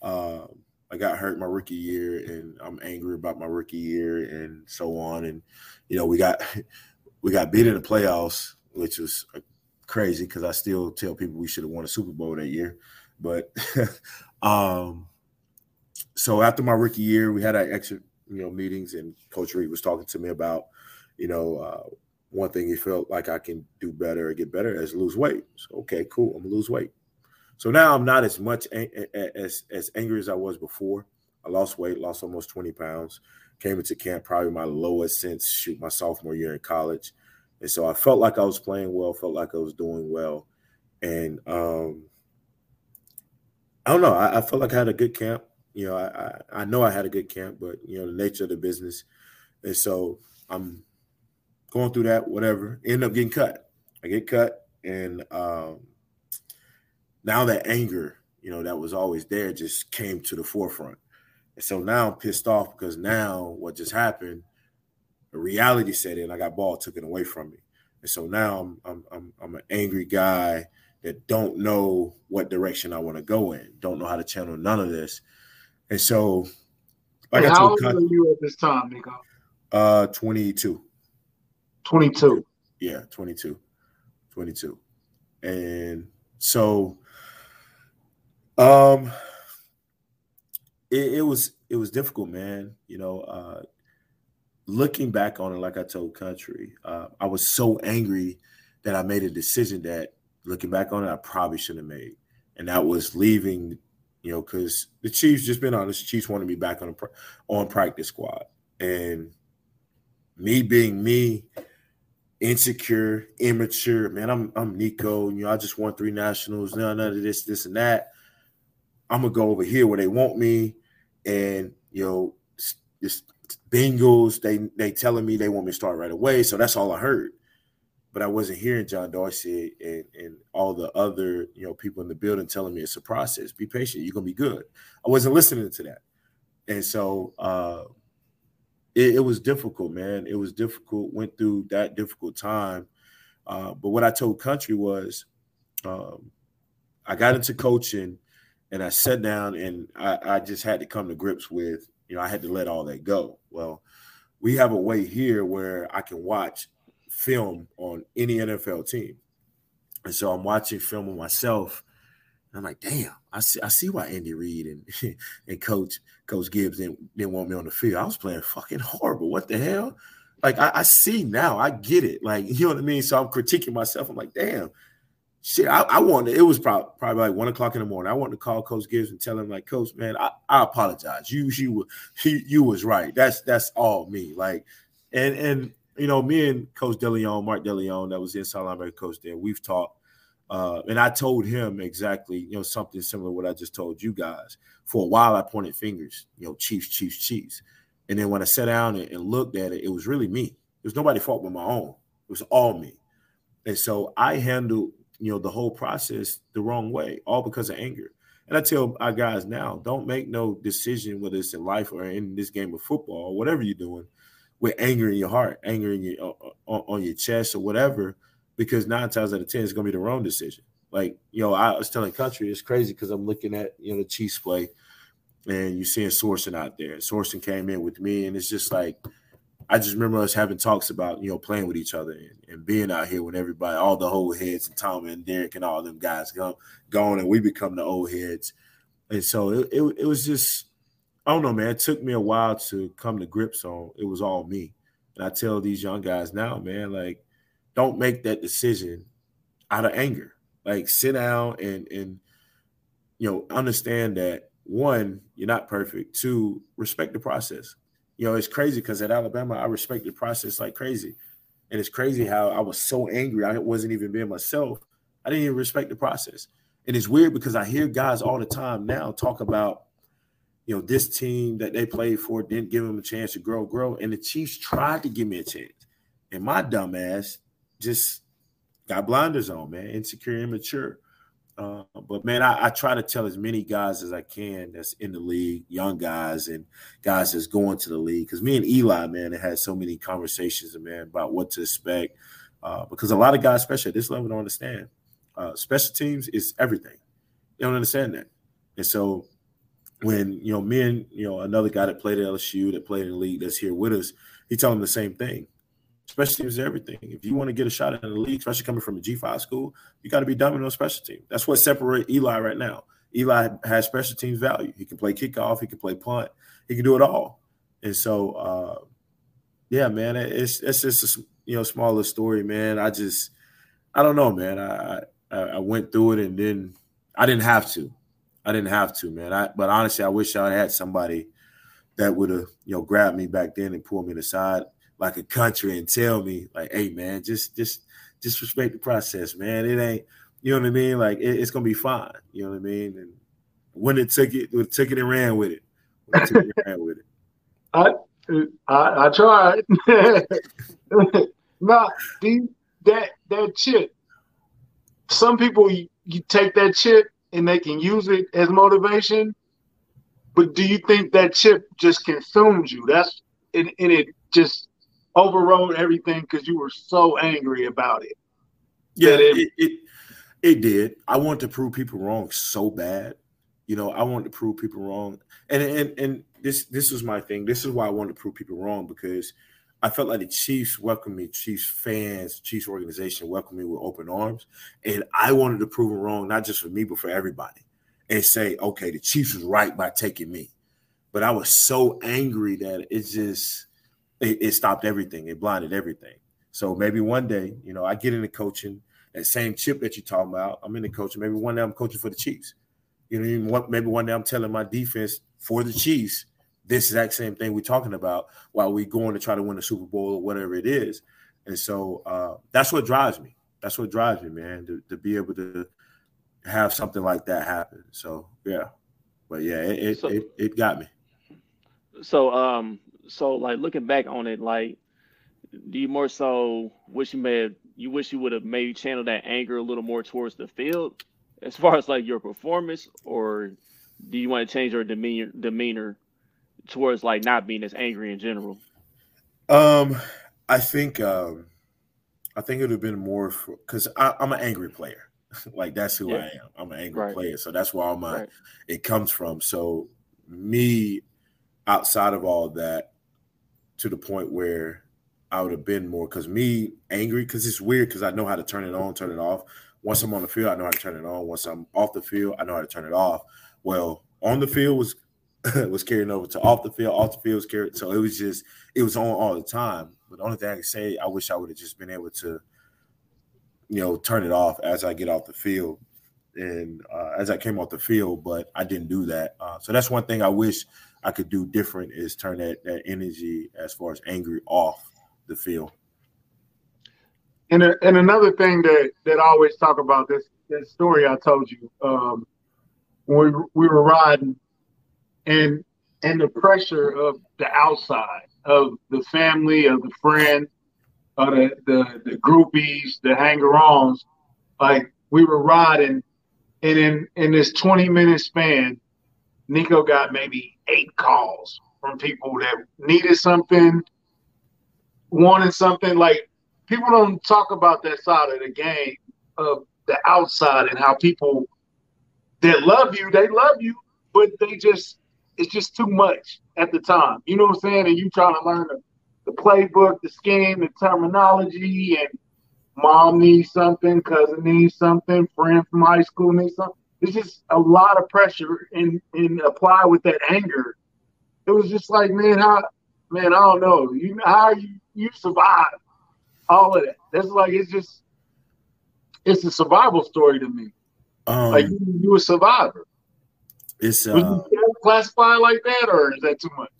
Speaker 2: Uh, I got hurt my rookie year, and I'm angry about my rookie year, and so on. And you know, we got we got beat in the playoffs, which was crazy because I still tell people we should have won a Super Bowl that year. But um, so after my rookie year, we had our extra you know meetings, and Coach Reid was talking to me about you know uh, one thing he felt like I can do better or get better is lose weight. So okay, cool, I'm gonna lose weight. So now I'm not as much as as angry as I was before. I lost weight, lost almost 20 pounds came into camp probably my lowest since shoot my sophomore year in college. And so I felt like I was playing well, felt like I was doing well. And um, I don't know, I, I felt like I had a good camp. You know, I, I, I know I had a good camp, but you know, the nature of the business. And so I'm going through that, whatever. End up getting cut. I get cut. And um, now that anger, you know, that was always there just came to the forefront. And so now I'm pissed off because now what just happened, a reality set in. I got ball taken away from me. And so now I'm I'm I'm, I'm an angry guy that don't know what direction I want to go in, don't know how to channel none of this. And so
Speaker 4: like how old are you at this time, Nico?
Speaker 2: Uh 22.
Speaker 4: 22.
Speaker 2: Yeah, 22. 22. And so um it, it, was it was difficult, man. You know, uh, looking back on it, like I told Country, uh, I was so angry that I made a decision that, looking back on it, I probably shouldn't have made, and that was leaving. You know, because the Chiefs, just been honest, Chiefs wanted me back on a, on practice squad, and me being me, insecure, immature, man. I'm I'm Nico. You know, I just won three nationals. None of this, this, and that. I'm gonna go over here where they want me and you know, this Bengals, they they telling me they want me to start right away. So that's all I heard. But I wasn't hearing John Dorsey and, and all the other, you know, people in the building telling me it's a process. Be patient, you're gonna be good. I wasn't listening to that. And so uh it, it was difficult, man. It was difficult, went through that difficult time. Uh, but what I told country was um, I got into coaching and I sat down and I, I just had to come to grips with, you know, I had to let all that go. Well, we have a way here where I can watch film on any NFL team. And so I'm watching film of myself. I'm like, damn, I see, I see why Andy Reid and and Coach Coach Gibbs didn't, didn't want me on the field. I was playing fucking horrible. What the hell? Like I, I see now, I get it. Like you know what I mean. So I'm critiquing myself. I'm like, damn, shit, I, I wanted it was probably, probably like one o'clock in the morning. I wanted to call Coach Gibbs and tell him, like, Coach, man, I, I apologize. You you you you was right. That's that's all me. Like, and and you know, me and Coach DeLeone, Mark DeLeone, that was inside linebacker coach there, we've talked. Uh, and I told him exactly, you know, something similar to what I just told you guys. For a while, I pointed fingers, you know, Chiefs, Chiefs, Chiefs. And then when I sat down and, and looked at it, it was really me. It was nobody fault but my own. It was all me. And so I handled you know, the whole process the wrong way, all because of anger. And I tell our guys now, don't make no decision, whether it's in life or in this game of football or whatever you're doing, with anger in your heart, anger in your on, on your chest or whatever, because nine times out of ten it's gonna be the wrong decision. Like, you know, I was telling country, it's crazy because I'm looking at, you know, the Chiefs play and you're seeing Sorensen out there. Sorensen came in with me, and it's just like I just remember us having talks about, you know, playing with each other and, and being out here when everybody, all the old heads and Tom and Derrick and all them guys go, gone and we become the old heads. And so it, it, it was just, I don't know, man. It took me a while to come to grips on it was all me. And I tell these young guys now, man, like, don't make that decision out of anger. Like sit down and and you know understand that one, you're not perfect. Two, respect the process. You know, it's crazy because at Alabama, I respect the process like crazy. And it's crazy how I was so angry. I wasn't even being myself. I didn't even respect the process. And it's weird because I hear guys all the time now talk about, you know, this team that they played for didn't give them a chance to grow, grow. And the Chiefs tried to give me a chance. And my dumb ass just got blinders on, man, insecure, immature. Uh, but man, I, I, try to tell as many guys as I can that's in the league, young guys and guys that's going to the league. Because me and Eli, man, had so many conversations, man, about what to expect. Uh, because a lot of guys, especially at this level, don't understand. Uh, special teams is everything. They don't understand that. And so when you know me and you know another guy that played at LSU that played in the league that's here with us, he told him the same thing. Special teams is everything. If you want to get a shot in the league, especially coming from a G5 school, you got to be dominant on special teams. That's what separates Eli right now. Eli has special teams value. He can play kickoff, he can play punt, he can do it all. And so, uh, yeah, man, it's it's just a you know smaller story, man. I just I don't know, man. I I, I went through it and then I didn't have to. I didn't have to, man. I but honestly, I wish I had somebody that would have you know grabbed me back then and pulled me aside like a country and tell me like, hey man, just just just respect the process, man. It ain't you know what I mean. Like it, it's gonna be fine. You know what I mean. And when it took it, it took it and ran with it. When it took it and ran with it.
Speaker 4: I I, I tried. nah, that that chip. Some people you, you take that chip and they can use it as motivation. But do you think that chip just consumes you? That's and, and it just overrode everything because you were so angry about it.
Speaker 2: Yeah, it, it, it it did. I wanted to prove people wrong so bad. You know, I wanted to prove people wrong, and and and this this was my thing. This is why I wanted to prove people wrong because I felt like the Chiefs welcomed me, Chiefs fans, Chiefs organization welcomed me with open arms, and I wanted to prove them wrong, not just for me but for everybody, and say, okay, the Chiefs was right by taking me. But I was so angry that it just it, it stopped everything. It blinded everything. So maybe one day, you know, I get into coaching that same chip that you're talking about. I'm into coaching. Maybe one day I'm coaching for the Chiefs. You know, maybe one day I'm telling my defense for the Chiefs this exact same thing we're talking about while we're going to try to win the Super Bowl or whatever it is. And so uh, that's what drives me. That's what drives me, man, to, to, be able to have something like that happen. So yeah, but yeah, it it, so, it, it got me.
Speaker 1: So um, so like looking back on it, like do you more so wish you may have you wish you would have maybe channeled that anger a little more towards the field as far as like your performance, or do you want to change your demeanor demeanor towards like not being as angry in general?
Speaker 2: Um, I think um, I think it would have been more because I'm an angry player. like that's who yeah. I am. I'm an angry right. player, so that's where all my right. it comes from. So me, outside of all that, to the point where I would have been more because me angry because it's weird because I know how to turn it on, turn it off. Once I'm on the field, I know how to turn it on. Once I'm off the field, I know how to turn it off. Well, on the field was was carrying over to off the field, off the field was carried. So it was just it was on all the time. But the only thing I can say, I wish I would have just been able to, you know, turn it off as I get off the field and uh, as I came off the field. But I didn't do that. Uh, so that's one thing I wish I could do different is turn that that energy as far as angry off the field.
Speaker 4: And a, and another thing that that I always talk about this that story I told you um, when we, we were riding and and the pressure of the outside of the family of the friend of the the, the groupies the hanger-ons like we were riding, and in in this 20 minute span, Nico got maybe eight calls from people that needed something, wanted something. Like people don't talk about that side of the game of the outside and how people that love you, they love you, but they just it's just too much at the time. You know what I'm saying? And you trying to learn the, the playbook, the scheme, the terminology, and mom needs something, cousin needs something, friend from high school needs something. It's just a lot of pressure and and apply with that anger. It was just like, man, how man, I don't know. You how you you survive all of that. That's like it's just it's a survival story to me. Um, like you, you a survivor.
Speaker 2: It's uh,
Speaker 4: classified like that, or is that too much?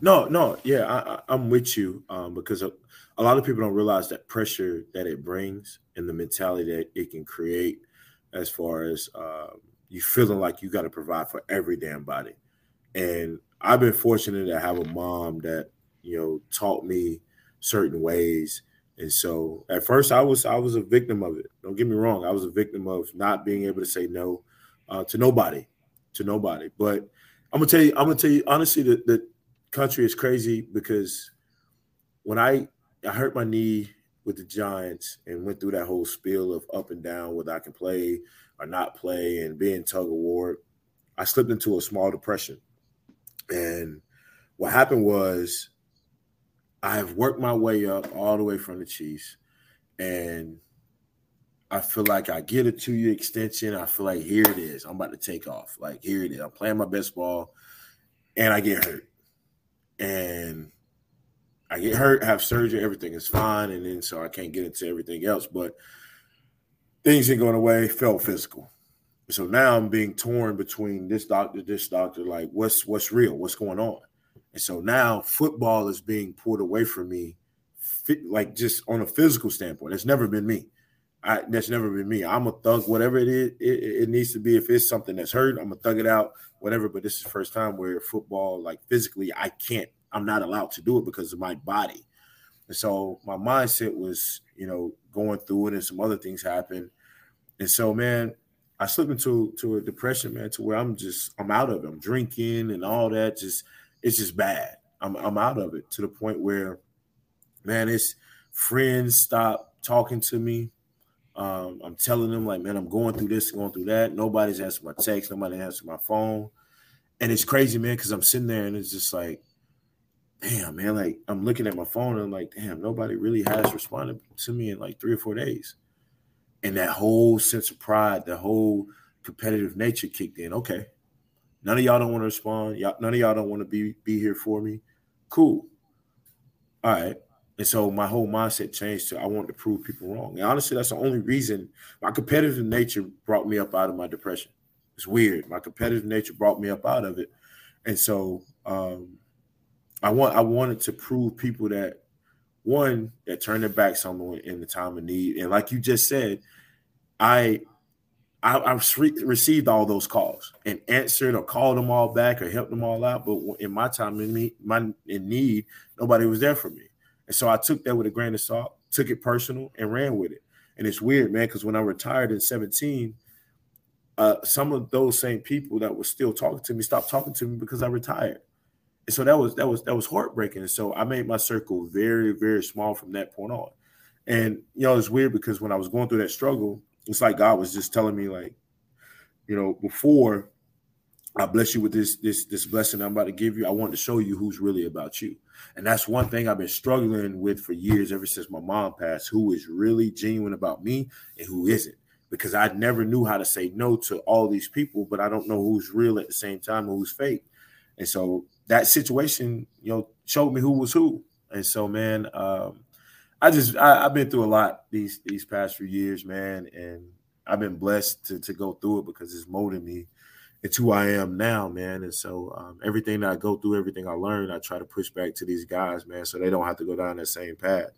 Speaker 2: No, no, yeah, I, am with you um, because a, a, lot of people don't realize that pressure that it brings and the mentality that it can create, as far as uh, you feeling like you got to provide for every damn body. And I've been fortunate to have a mom that you know taught me certain ways. And so at first I was I was a victim of it. Don't get me wrong, I was a victim of not being able to say no uh, to nobody to nobody. But I'm gonna tell you, I'm gonna tell you honestly, the, the country is crazy because when I I hurt my knee with the Giants and went through that whole spiel of up and down whether I can play or not play and being tug of war, I slipped into a small depression. And what happened was I've worked my way up all the way from the Chiefs and I feel like I get a two year extension. I feel like here it is. I'm about to take off. Like here it is. I'm playing my best ball, and I get hurt, and I get hurt, have surgery, everything is fine, and then so I can't get into everything else. But things ain't going away. Felt physical, so now I'm being torn between this doctor, this doctor. Like what's what's real? What's going on? And so now football is being pulled away from me, like just on a physical standpoint. It's never been me. I, that's never been me. I'm a thug, whatever it is, it, it, needs to be. If it's something that's hurt, I'm gonna thug it out, whatever. But this is the first time where football, like physically, I can't. I'm not allowed to do it because of my body. And so my mindset was, you know, going through it, and some other things happened. And so, man, I slipped into to a depression, man, to where I'm just I'm out of it. I'm drinking and all that. Just it's just bad. I'm I'm out of it to the point where, man, it's friends stop talking to me um, I'm telling them like, man, I'm going through this, going through that. Nobody's answering my text, nobody answering my phone, and it's crazy, man, because I'm sitting there and it's just like, damn, man, like I'm looking at my phone and I'm like, damn, nobody really has responded to me in like three or four days, and that whole sense of pride, the whole competitive nature kicked in. Okay, none of y'all don't want to respond. Y'all, none of y'all don't want to be be here for me. Cool. All right. And so my whole mindset changed to I want to prove people wrong. And honestly, that's the only reason my competitive nature brought me up out of my depression. It's weird. My competitive nature brought me up out of it. And so um, I want I wanted to prove people that one that turn their backs on me in the time of need. And like you just said, I I, I received all those calls and answered or called them all back or helped them all out. But in my time in me, my in need, nobody was there for me. And so I took that with a grain of salt, took it personal, and ran with it. And it's weird, man, because when I retired in 17, uh, some of those same people that were still talking to me stopped talking to me because I retired. So that was that was that was heartbreaking. And so I made my circle very, very small from that point on. And you know, it's weird because when I was going through that struggle, it's like God was just telling me, like, you know, before I bless you with this this this blessing I'm about to give you. I want to show you who's really about you. And that's one thing I've been struggling with for years ever since my mom passed, who is really genuine about me and who isn't. Because I never knew how to say no to all these people, but I don't know who's real at the same time and who's fake. And so that situation, you know, showed me who was who. And so, man, um, I just I, have been through a lot these these past few years, man, and I've been blessed to to go through it because it's molded me it's who I am now, man. And so um, everything that I go through, everything I learn, I try to push back to these guys, man, so they don't have to go down that same path.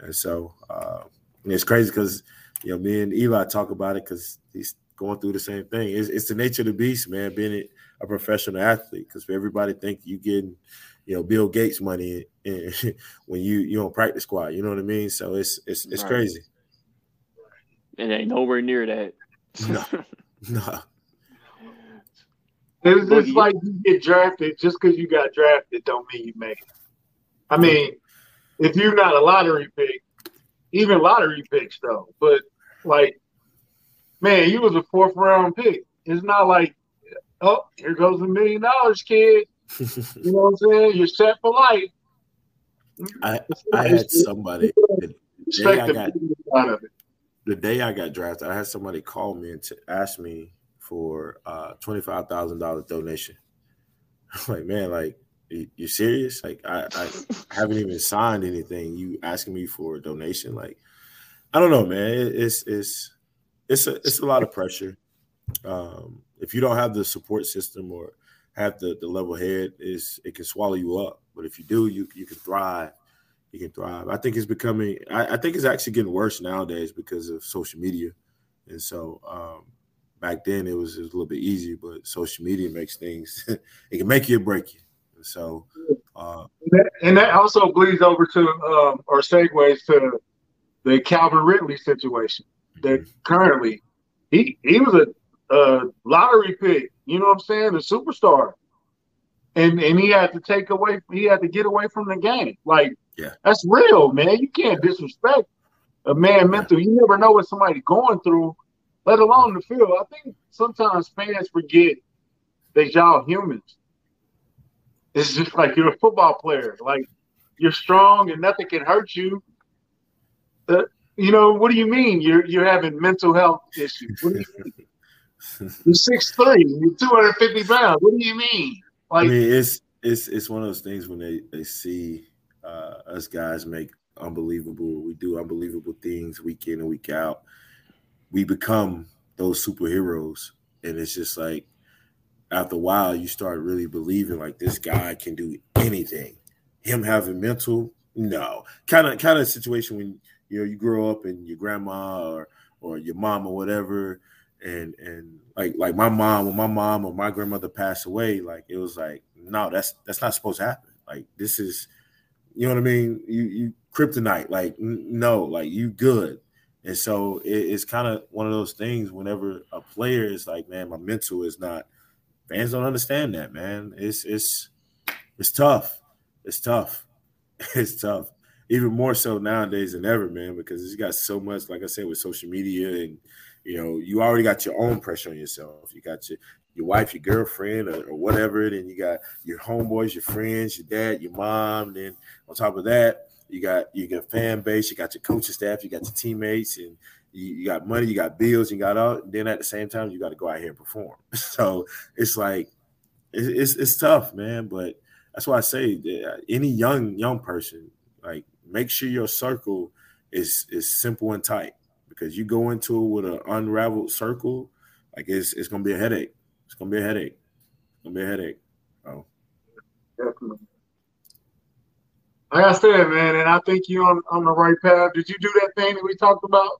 Speaker 2: And so uh, it's crazy because you know me and Eli talk about it because he's going through the same thing. It's, it's, the nature of the beast, man. Being a professional athlete, because everybody think you getting you know Bill Gates money when you you on practice squad. You know what I mean? So it's it's it's right. crazy.
Speaker 1: It ain't nowhere near that.
Speaker 2: No. no.
Speaker 4: It's
Speaker 1: Well,
Speaker 4: just
Speaker 1: you-
Speaker 4: like you get drafted just because you got drafted don't mean you make it. I mm. mean, if you're not a lottery pick, even lottery picks though, but like, man, you was a fourth round pick. It's not like, oh, here goes a million dollars, kid. You know what I'm saying? You're set for life.
Speaker 2: I I had somebody the day I got
Speaker 4: business side of it.
Speaker 2: the day I got drafted, I had somebody call me and to ask me for uh twenty five thousand dollars donation. I'm like, man, like you, you serious? Like I, I haven't even signed anything. You asking me for a donation? Like I don't know, man. It's it's it's a it's a lot of pressure. Um, if you don't have the support system or have the the level head, is it can swallow you up. But if you do, you you can thrive. You can thrive. I think it's becoming. I, I think it's actually getting worse nowadays because of social media, and so um, back then it was, it was a little bit easy. But social media makes things. it can make you or break you. And so uh,
Speaker 4: and that also bleeds over to um, or segues to the Calvin Ridley situation. That currently he he was a, a lottery pick. You know what I'm saying? A superstar, and and he had to take away. He had to get away from the game. Like
Speaker 2: Yeah.
Speaker 4: that's real, man. You can't disrespect a man mental. You never know what somebody's going through, let alone the field. I think sometimes fans forget that y'all humans. It's just like you're a football player. Like you're strong and nothing can hurt you. Uh, you know, what do you mean? You're you're having mental health issues. You're six three, you're 250 pounds. What do you mean?
Speaker 2: I
Speaker 4: Like
Speaker 2: mean, it's it's it's one of those things when they they see uh, us guys make unbelievable. We do unbelievable things week in and week out. We become those superheroes, and it's just like after a while, you start really believing like this guy can do anything. Him having mental, no, kind of kind of situation when you know you grow up and your grandma or or your mom or whatever and and like like my mom when my mom or my grandmother passed away like it was like no that's that's not supposed to happen. Like this is you know what i mean? You you kryptonite like n- no like you good. And so it, it's kind of one of those things whenever a player is like man my mental is not fans don't understand that man. It's it's it's tough. It's tough. It's tough. Even more so nowadays than ever man because it's got so much like i said with social media and you know, you already got your own pressure on yourself. You got your your wife, your girlfriend, or, or whatever. Then you got your homeboys, your friends, your dad, your mom. Then on top of that, you got you got fan base, you got your coaching staff, you got your teammates, and you, you got money, you got bills, you got all. Then at the same time, you got to go out here and perform. So it's like it's, it's it's tough, man. But that's why I say that uh, any young young person, like make sure your circle is is simple and tight because you go into it with an unraveled circle, like it's it's gonna be a headache. It's gonna be a headache. It's gonna be a headache. Oh,
Speaker 4: Definitely. Like I said, man, and I think you're on, on the right path. Did you do that thing that we talked about?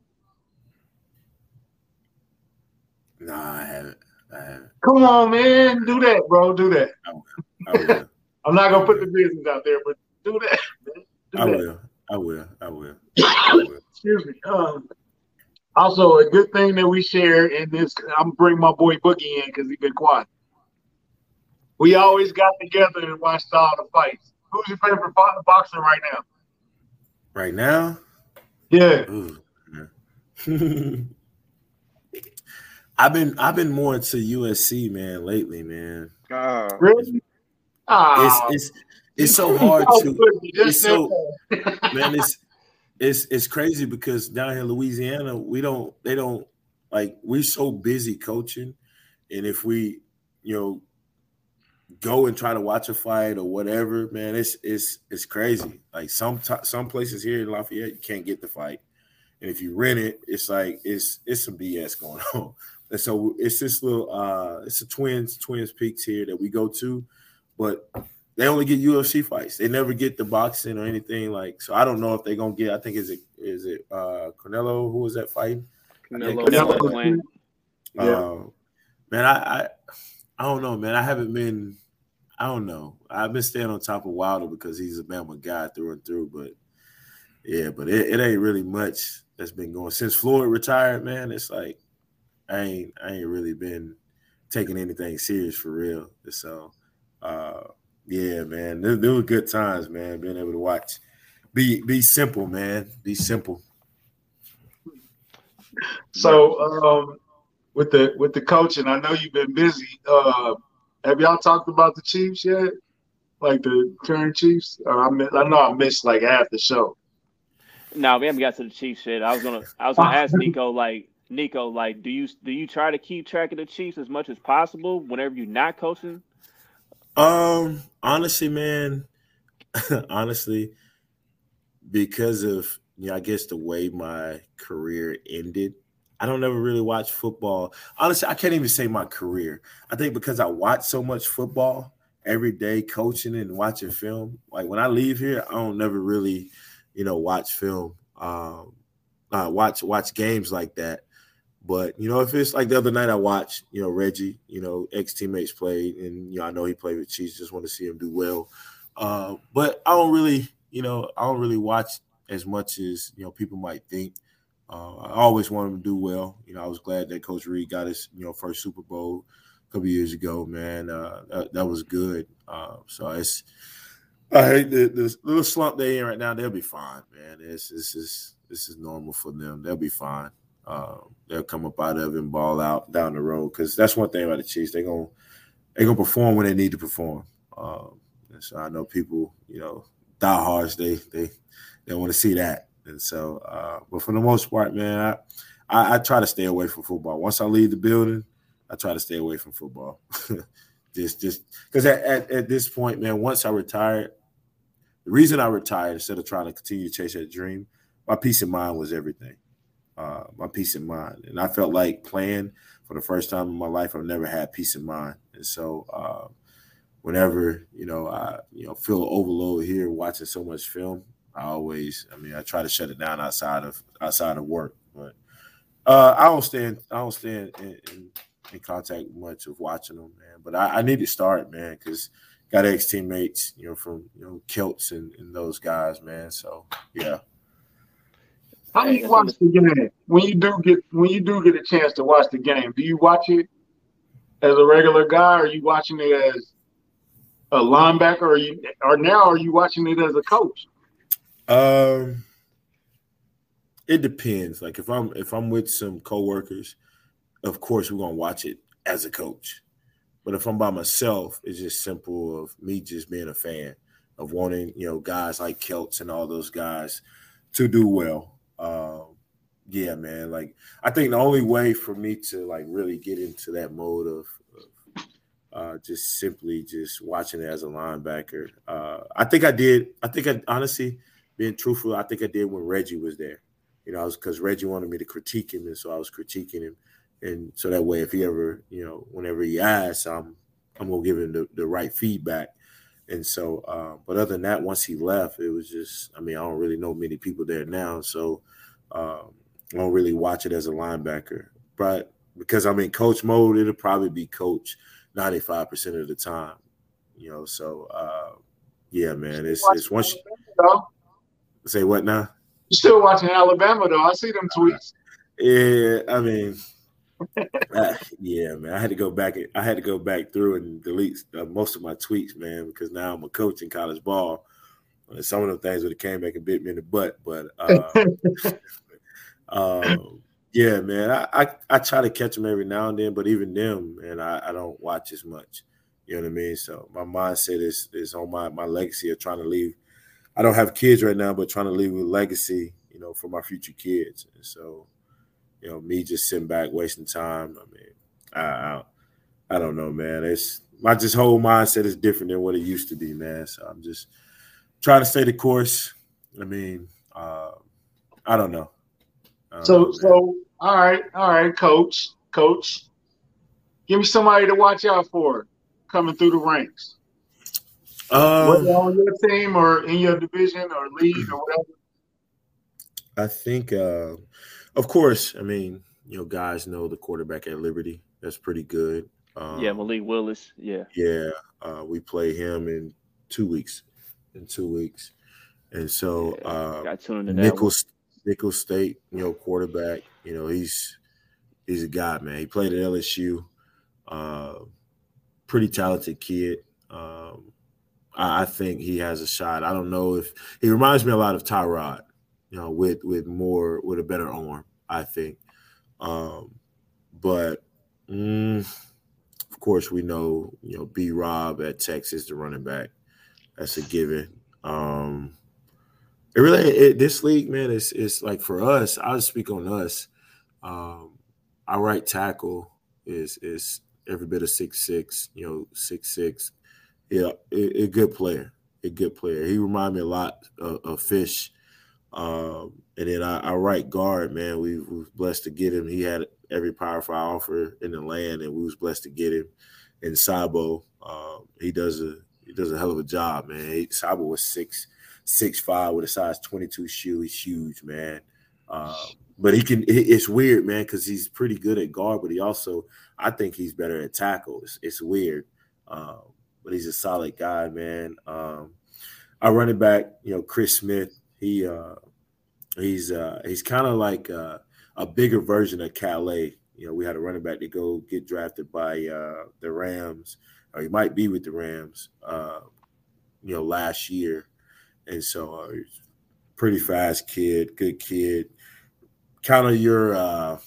Speaker 2: nah, I haven't. I haven't.
Speaker 4: Come on, man. Do that, bro. Do that.
Speaker 2: I will.
Speaker 4: I'm not gonna put the business out there, but do that. Man. Do
Speaker 2: I
Speaker 4: that.
Speaker 2: will. I will. I will. I will.
Speaker 4: Excuse me. Um, also, a good thing that we share in this, I'm bring my boy Boogie in because he's been quiet. We always got together and watched all the fights. Who's your favorite boxer right now?
Speaker 2: Right now,
Speaker 4: Yeah.
Speaker 2: I've been I've been more into UFC, man, lately, man.
Speaker 3: God.
Speaker 4: Really? Ah,
Speaker 2: It's it's it's so hard to it's so- man, it's it's it's crazy because down here in Louisiana, we don't they don't like we're so busy coaching, and if we you know go and try to watch a fight or whatever, man, it's it's it's crazy. Like some t- some places here in Lafayette, you can't get the fight, and if you rent it, it's like it's it's some BS going on. And so it's this little uh it's a twins twins peaks here that we go to, but they only get UFC fights. They never get the boxing or anything like. So I don't know if they're gonna get. I think is it is it uh Canelo who was that fighting?
Speaker 3: Canelo.
Speaker 1: Canelo
Speaker 3: Canelo.
Speaker 1: Plant.
Speaker 4: Yeah.
Speaker 2: Uh, man, I, I I don't know, man. I haven't been. I don't know. I've been staying on top of Wilder because he's a Bama guy through and through. But yeah, but it, it ain't really much. that's been going since Floyd retired, man. It's like I ain't I ain't really been taking anything serious for real. So uh yeah, man, there, there were good times, man, being able to watch. Be be simple, man. Be simple.
Speaker 4: So um with the with the coaching, I know you've been busy. Uh have y'all talked about the Chiefs yet? Like the current Chiefs? Or I, I know I missed like half the show.
Speaker 1: No, we haven't got to the Chiefs yet. I was gonna I was gonna ask Nico like Nico like do you do you try to keep track of the Chiefs as much as possible whenever you're not coaching?
Speaker 2: Um, honestly, man, honestly, because of you know, I guess the way my career ended, I don't ever really watch football. Honestly, I can't even say my career. I think because I watch so much football every day, coaching and watching film. Like when I leave here, I don't never really you know, watch film, um, uh, watch watch games like that. But you know, if it's like the other night, I watched you know Reggie, you know, ex teammates played, and you know I know he played with Chiefs. Just want to see him do well. Uh, but I don't really, you know, I don't really watch as much as you know people might think. Uh, I always want him to do well. You know, I was glad that Coach Reid got his you know first Super Bowl a couple years ago. Man, uh, that, that was good. Uh, so it's I hate the, the little slump they are in right now. They'll be fine, man. This this is this is normal for them. They'll be fine. Um, they'll come up out of and ball out down the road because that's one thing about the Chiefs. They're gonna they're gonna perform when they need to perform. Um, so I know people, you know, diehards they they they want to see that. And so, uh, but for the most part, man, I, I, I try to stay away from football. Once I leave the building, I try to stay away from football. just just because at, at, at this point, man, once I retired, the reason I retired instead of trying to continue to chase that dream, my peace of mind was everything. Uh, my peace of mind, and I felt like playing for the first time in my life. I've never had peace of mind, and so uh, whenever you know I you know feel overload here watching so much film, I always, I mean, I try to shut it down outside of outside of work, but uh, I don't stand, I don't stand in, in, in, contact much of watching them, man. But I, I need to start, man, because got ex teammates, you know, from you know Celts and, and those guys, man. So yeah.
Speaker 4: How do you watch the game when you do get when you do get a chance to watch the game? Do you watch it as a regular guy, or are you watching it as a linebacker, or you or now are you watching it as a coach?
Speaker 2: Um, it depends. Like if I'm if I'm with some coworkers, of course we're gonna watch it as a coach. But if I'm by myself, it's just simple of me just being a fan of wanting, you know, guys like Celts and all those guys to do well. Um, yeah, man. Like I think the only way for me to like really get into that mode of, of uh, just simply just watching it as a linebacker. Uh, I think I did. I think I honestly, being truthful, I think I did when Reggie was there. You know, I was because Reggie wanted me to critique him, and so I was critiquing him and so that way, if he ever, you know, whenever he asks, I'm I'm gonna give him the, the right feedback. And so, uh, but other than that, once he left, it was just, I mean, I don't really know many people there now, so um, I don't really watch it as a linebacker. But because I'm in coach mode, it'll probably be coach 95% of the time, you know. So, uh, yeah, man, it's it's once. You, say what now?
Speaker 4: You're still watching Alabama though. I see them tweets.
Speaker 2: Yeah, I mean, uh, yeah, man. I had to go back. I had to go back through and delete uh, most of my tweets, man, because now I'm a coach in college ball. And some of the things would have came back and bit me in the butt, but uh, um, yeah, man. I, I, I try to catch them every now and then, but even them, and I, I don't watch as much. You know what I mean? So my mindset is is on my my legacy of trying to leave. I don't have kids right now, but trying to leave a legacy, you know, for my future kids. And so you know, me just sitting back wasting time. I mean, I, I, I don't know, man. It's my just whole mindset is different than what it used to be, man. So I'm just trying to stay the course. I mean, uh, I don't know.
Speaker 4: I don't so, know, so all right, all right, coach, coach, give me somebody to watch out for coming through the ranks. Um, Whether on your team or in your division or league or whatever.
Speaker 2: I think uh, of course, I mean, you know, guys know the quarterback at Liberty. That's pretty good.
Speaker 1: Um, yeah, Malik Willis. Yeah.
Speaker 2: Yeah. Uh, we play him in two weeks. In two weeks. And so yeah, uh State, you know, quarterback. You know, he's he's a guy, man. He played at LSU. Uh, pretty talented kid. Um, I, I, think he has a shot. I don't know if he reminds me a lot of Tyrod, you know, with with more with a better arm. I think, um, but mm, of course we know you know B Rob at Texas, the running back. That's a given. Um, it really it, this league, man, is is like for us. I'll speak on us. Um, our right tackle is is every bit of six six, you know, six six. Yeah, a, a good player, a good player. He reminded me a lot of, of Fish. Um, and then our, our, right guard, man, we, we was blessed to get him. He had every power five offer in the land, and we was blessed to get him. And Sabo, um, he does a he does a hell of a job, man. He, Sabo was six six five with a size twenty two shoe. He's huge, man. Um, but he can. It's weird, man, because he's pretty good at guard, but he also, I think he's better at tackles. It's, it's weird, um, but he's a solid guy, man. Um, our running back, you know, Chris Smith. He uh, he's uh, he's kind of like uh, a bigger version of Calais. You know, we had a running back to go get drafted by uh, the Rams, or he might be with the Rams. Uh, you know, last year, and so uh, pretty fast kid, good kid kind of your uh,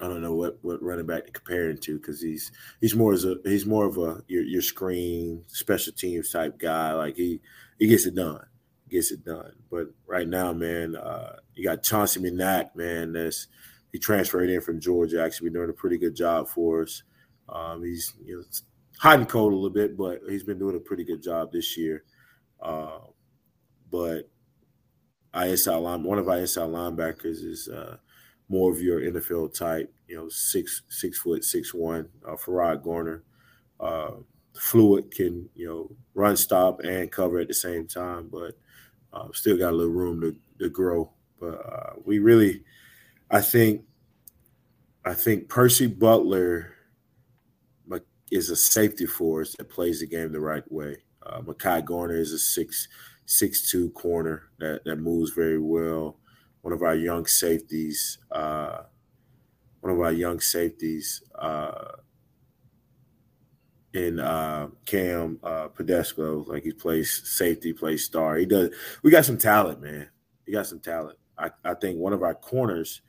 Speaker 2: I don't know what what running back to compare him to because he's he's more as a he's more of a your your screen special teams type guy. Like he he gets it done, gets it done. But right now, man, uh, you got Chauncey Manac, man. That's he transferred in from Georgia. Actually, been doing a pretty good job for us. Um, he's you know hot and cold a little bit, but he's been doing a pretty good job this year. Uh, but ISL line, one of our ISL linebackers is uh, more of your NFL type, you know, six six foot six one. Uh, Ferrod Gardner, uh, fluid can you know run, stop, and cover at the same time, but uh, still got a little room to, to grow. But uh, we really, I think, I think Percy Butler is a safety for us that plays the game the right way. Uh, Mekhi Garner is a six six-two corner that, that moves very well. One of our young safeties, uh, one of our young safeties uh, in uh, Cam uh, Pedescleaux, like he plays safety, plays star. He does. We got some talent, man. We got some talent. I, I think one of our corners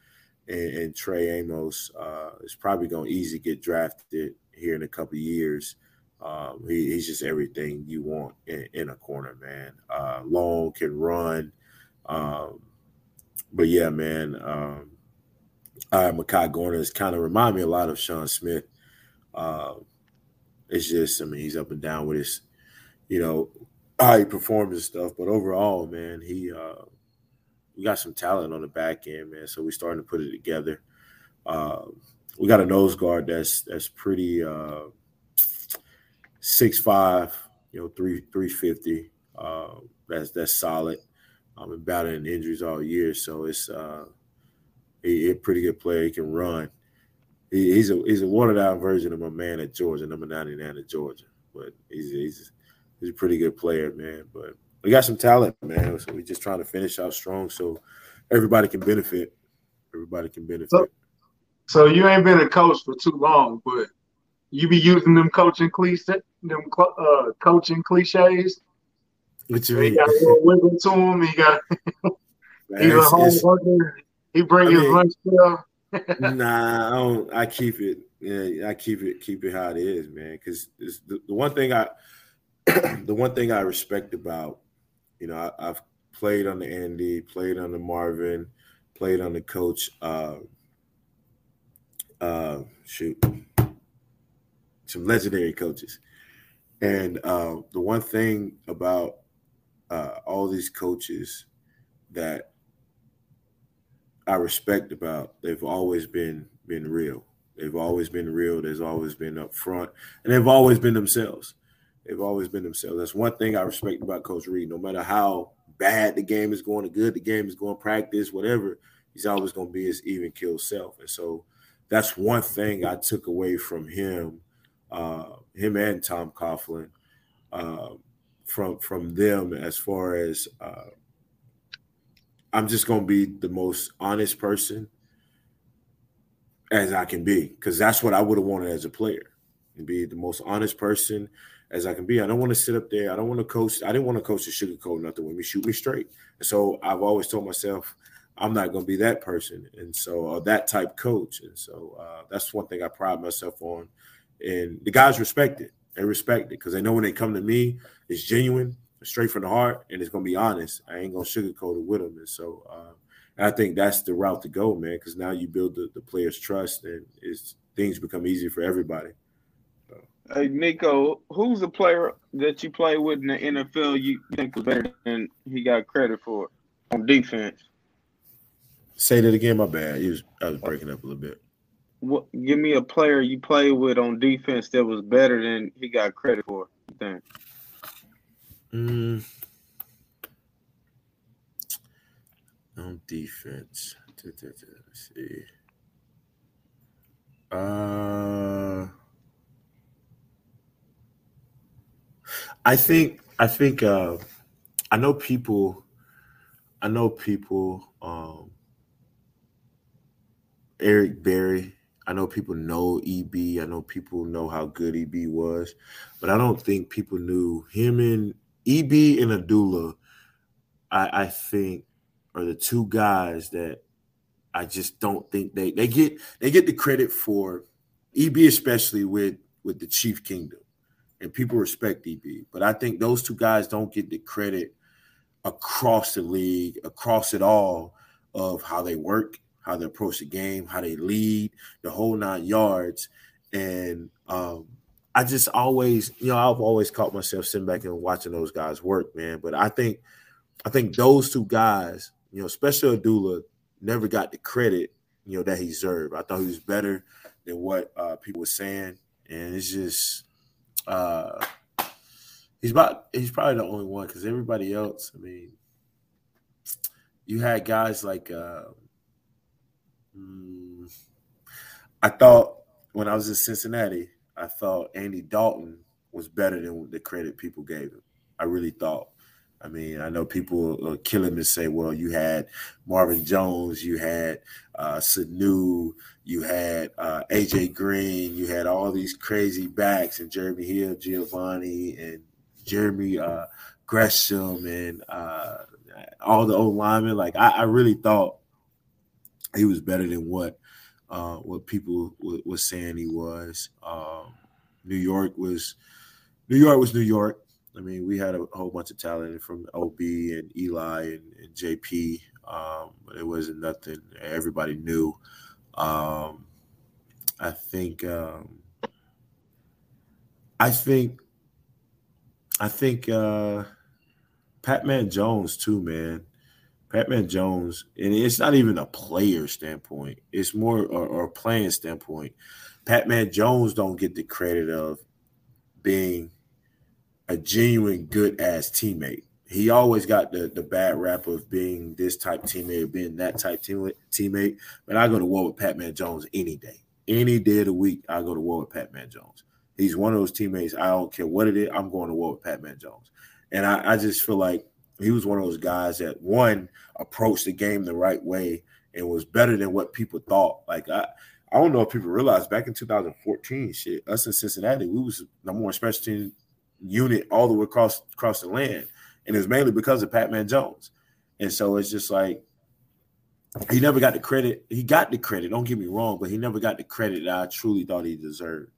Speaker 2: in Trey Amos uh, is probably going to easily get drafted here in a couple years. Um, he, he's just everything you want in, in a corner, man. Uh, long, can run. Um, but yeah, man, um, uh, Mekhi Garner is kind of remind me a lot of Sean Smith. Uh, it's just, I mean, he's up and down with his, you know, how he performs and stuff. But overall, man, he uh, we got some talent on the back end, man. So we're starting to put it together. Uh, we got a nose guard that's that's pretty uh, six five, you know, three three fifty. Uh, that's that's solid. I've been battling injuries all year, so it's uh, he a pretty good player. He can run. He, he's a he's a watered down version of my man at Georgia, number ninety nine at Georgia. But he's he's he's a pretty good player, man. But we got some talent, man. So we're just trying to finish out strong, so everybody can benefit. Everybody can benefit.
Speaker 4: So, so you ain't been a coach for too long, but you be using them coaching cliches, them uh, coaching cliches.
Speaker 2: What you mean?
Speaker 4: He got a little wiggle to him. He got. he's a home worker. He bring I his mean, lunch
Speaker 2: stuff. Nah, I don't. I keep it. Yeah, I keep it. Keep it how it is, man. Because the, the one thing I, the one thing I respect about, you know, I, have played on the Andy, played on the Marvin, played on the coach. Uh, uh, shoot, some legendary coaches. And uh, the one thing about uh, all these coaches that I respect about, they've always been been real. They've always been real. There's always been upfront, and they've always been themselves. They've always been themselves. That's one thing I respect about Coach Reid. No matter how bad the game is going, or good the game is going, practice, whatever, he's always going to be his even kill self. And so that's one thing I took away from him uh, him and Tom Coughlin uh, from from them as far as uh, I'm just gonna be the most honest person as I can be, because that's what I would have wanted as a player, and be the most honest person as I can be. I don't want to sit up there. I don't want to coach. I didn't want to coach the sugarcoat nothing with me. Shoot me straight. So I've always told myself I'm not going to be that person, and so uh, that type coach. And so uh, that's one thing I pride myself on. And the guys respect it. They respect it because they know when they come to me, it's genuine, straight from the heart, and it's going to be honest. I ain't going to sugarcoat it with them. And so uh, I think that's the route to go, man. Because now you build the, the players' trust, and it's things become easier for everybody.
Speaker 3: Hey Nico, who's the player that you play with in the NFL you think was better than he got credit for on defense?
Speaker 2: Say that again. My bad. He was I was breaking up a little bit.
Speaker 3: What? Give me a player you play with on defense that was better than he got credit for. You think?
Speaker 2: Mm. On defense, let's see. Uh. I think I think uh, I know people. I know people. Um, Eric Berry. I know people know EB. I know people know how good EB was, but I don't think people knew him and EB and Abdullah. I, I think are the two guys that I just don't think they they get they get the credit for EB especially with with the Chief Kingdom and people respect EB. But I think those two guys don't get the credit across the league, across it all, of how they work, how they approach the game, how they lead, the whole nine yards. And um, I just always, you know, I've always caught myself sitting back and watching those guys work, man. But I think, I think those two guys, you know, especially Abdullah, never got the credit, you know, that he deserved. I thought he was better than what uh, people were saying, and it's just uh, he's about he's probably the only one because everybody else, I mean, you had guys like uh, mm, I thought when I was in Cincinnati, I thought Andy Dalton was better than the credit people gave him. I really thought. I mean, I know people kill him and say, well, you had Marvin Jones, you had uh, Sanu, you had uh, AJ Green, you had all these crazy backs, and Jeremy Hill, Giovanni, and Jeremy uh, Gresham, and uh, all the old linemen. Like, I, I, really thought he was better than what uh, what people w- was saying he was. Um, New York was New York was New York. I mean, we had a whole bunch of talent from OB and Eli and, and JP, um, but it wasn't nothing everybody knew. Um, I think, um, I think, I think, uh, Pacman Jones too, man. Pacman Jones, and it's not even a player standpoint; it's more or, or playing standpoint. Pacman Jones don't get the credit of being a genuine good ass teammate. He always got the the bad rap of being this type teammate, being that type team, teammate. But I go to war with Pacman Jones any day, any day of the week. I go to war with Pacman Jones. He's one of those teammates. I don't care what it is. I'm going to war with Pacman Jones, and I, I just feel like he was one of those guys that one approached the game the right way and was better than what people thought. Like I, I don't know if people realize back in 2014, shit, us in Cincinnati, we was the more special team unit all the way across across the land, and it's mainly because of Pacman Jones. And so it's just like he never got the credit. He got the credit. Don't get me wrong, but he never got the credit that I truly thought he deserved.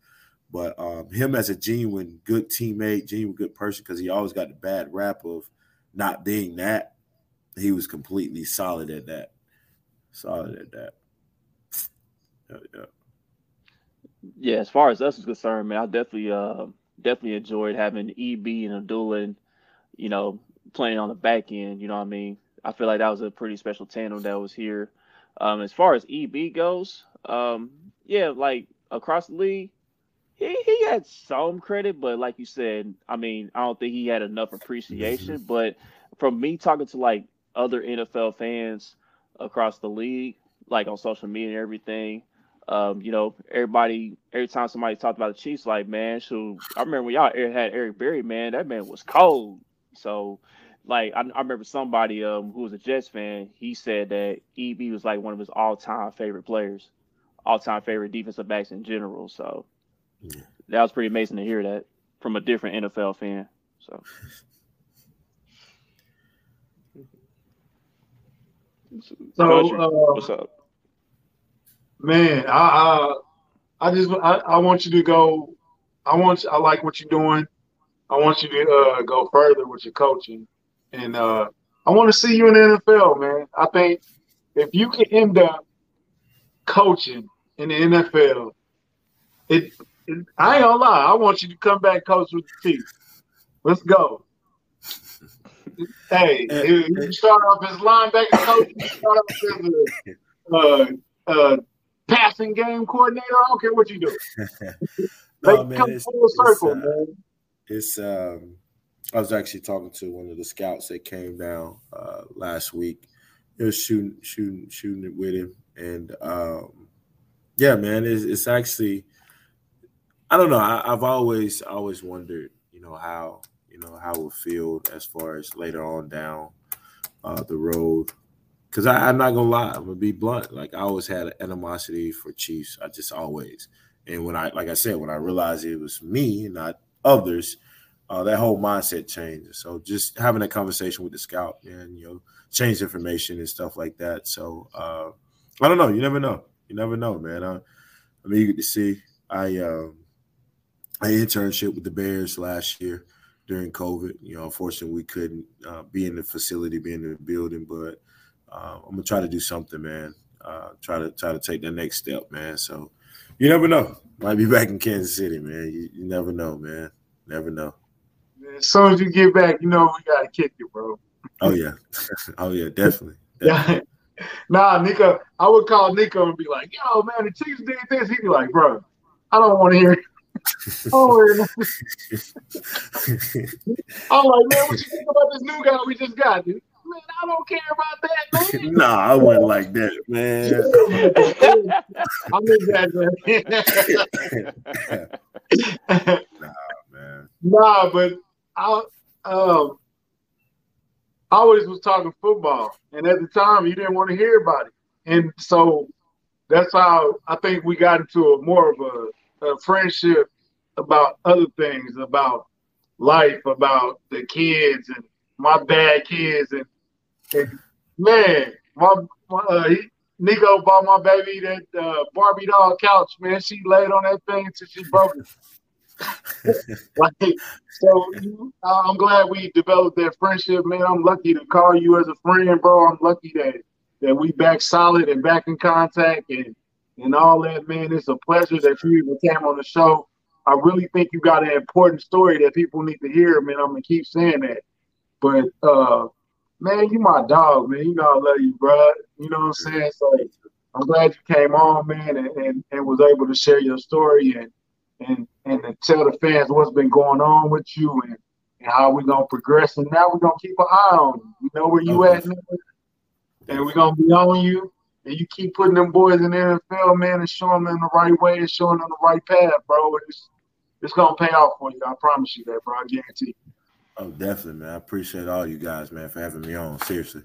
Speaker 2: But um, him as a genuine good teammate, genuine good person, because he always got the bad rap of not being that. He was completely solid at that. Solid at that.
Speaker 1: Yeah, yeah. yeah as far as us is concerned, man, I definitely uh, definitely enjoyed having EB and Abdullah, and, you know, playing on the back end. You know what I mean? I feel like that was a pretty special tandem that was here. Um, as far as EB goes, um, yeah, like across the league, he, he had some credit, but like you said, I mean, I don't think he had enough appreciation. Mm-hmm. But from me talking to like other NFL fans across the league, like on social media and everything, um, you know, everybody every time somebody talked about the Chiefs, like man, so I remember when y'all had Eric Berry, man, that man was cold. So, like I, I remember somebody um who was a Jets fan. He said that EB was like one of his all time favorite players, all time favorite defensive backs in general. So
Speaker 2: Yeah.
Speaker 1: that was pretty amazing to hear that from a different NFL fan. So
Speaker 4: So, uh,
Speaker 1: what's up?
Speaker 4: man, I, I, I just, I, I want you to go. I want, I like what you're doing. I want you to uh, go further with your coaching, and uh, I want to see you in the NFL, man. I think if you can end up coaching in the NFL, it, it I ain't gonna lie. I want you to come back coach with the team. Let's go. Hey,
Speaker 2: Eh,
Speaker 4: you you start off as linebacker coach. You start off as a uh, uh, passing game coordinator. I don't care what you do.
Speaker 2: no, man,
Speaker 4: come
Speaker 2: it's,
Speaker 4: full
Speaker 2: it's,
Speaker 4: circle,
Speaker 2: uh,
Speaker 4: man.
Speaker 2: it's um I was actually talking to one of the scouts that came down uh last week. He was shooting shooting shooting it with him. And um yeah, man, it's, it's actually I don't know. I, I've always always wondered, you know, how you know how it feel as far as later on down uh the road. Cause I, I'm not gonna lie, I'm gonna be blunt. Like I always had an animosity for Chiefs. I just always. And when I, like I said, when I realized it was me and not others, uh, that whole mindset changed. So just having a conversation with the scout and you know, change information and stuff like that. So uh, I don't know. You never know. You never know, man. I, I'm eager to see. I um, I internship with the Bears last year during COVID. You know, unfortunately, we couldn't uh, be in the facility, be in the building, but uh, I'm gonna try to do something, man. Uh, try to try to take that next step, man. So you never know. Might be back in Kansas City, man. You, you never know, man. Never know.
Speaker 4: As soon as you get back, you know we gotta kick you, bro.
Speaker 2: Oh yeah, oh yeah, definitely.
Speaker 4: Yeah. nah, Nico, I would call Nico and be like, yo, man, the Chiefs did this. He'd be like, bro, I don't want to hear it. I don't wanna hear it. I'm like, man, what you think about this new guy we just got, dude? Man, I don't care about that, man.
Speaker 2: nah, I wasn't like that, man.
Speaker 4: I'm exaggerating.
Speaker 2: man.
Speaker 4: Nah, but I um I always was talking football, and at the time you didn't want to hear about it, and so that's how I think we got into a more of a, a friendship about other things, about life, about the kids and my bad kids, and, and man, my, my uh, he, Nico bought my baby that uh, Barbie doll couch. Man, she laid on that thing until she broke it. like, so I'm glad we developed that friendship, man. I'm lucky to call you as a friend, bro. I'm lucky that that we back solid and back in contact and and all that, man. It's a pleasure that you even came on the show. I really think you got an important story that people need to hear, man. I'm gonna keep saying that. But uh man, you my dog, man. You know I love you, bro. You know what I'm saying? So I'm glad you came on, man, and, and, and was able to share your story and and and to tell the fans what's been going on with you and, and how we're gonna progress. And now we're gonna keep an eye on you. We know where you
Speaker 2: Okay.
Speaker 4: at, man. And we're gonna be on you. And you keep putting them boys in the NFL, man, and showing them the right way and showing them the right path, bro. It's it's gonna pay off for you. I promise you that, bro. I guarantee. You.
Speaker 2: Oh, definitely, man. I appreciate all you guys, man, for having me on. Seriously.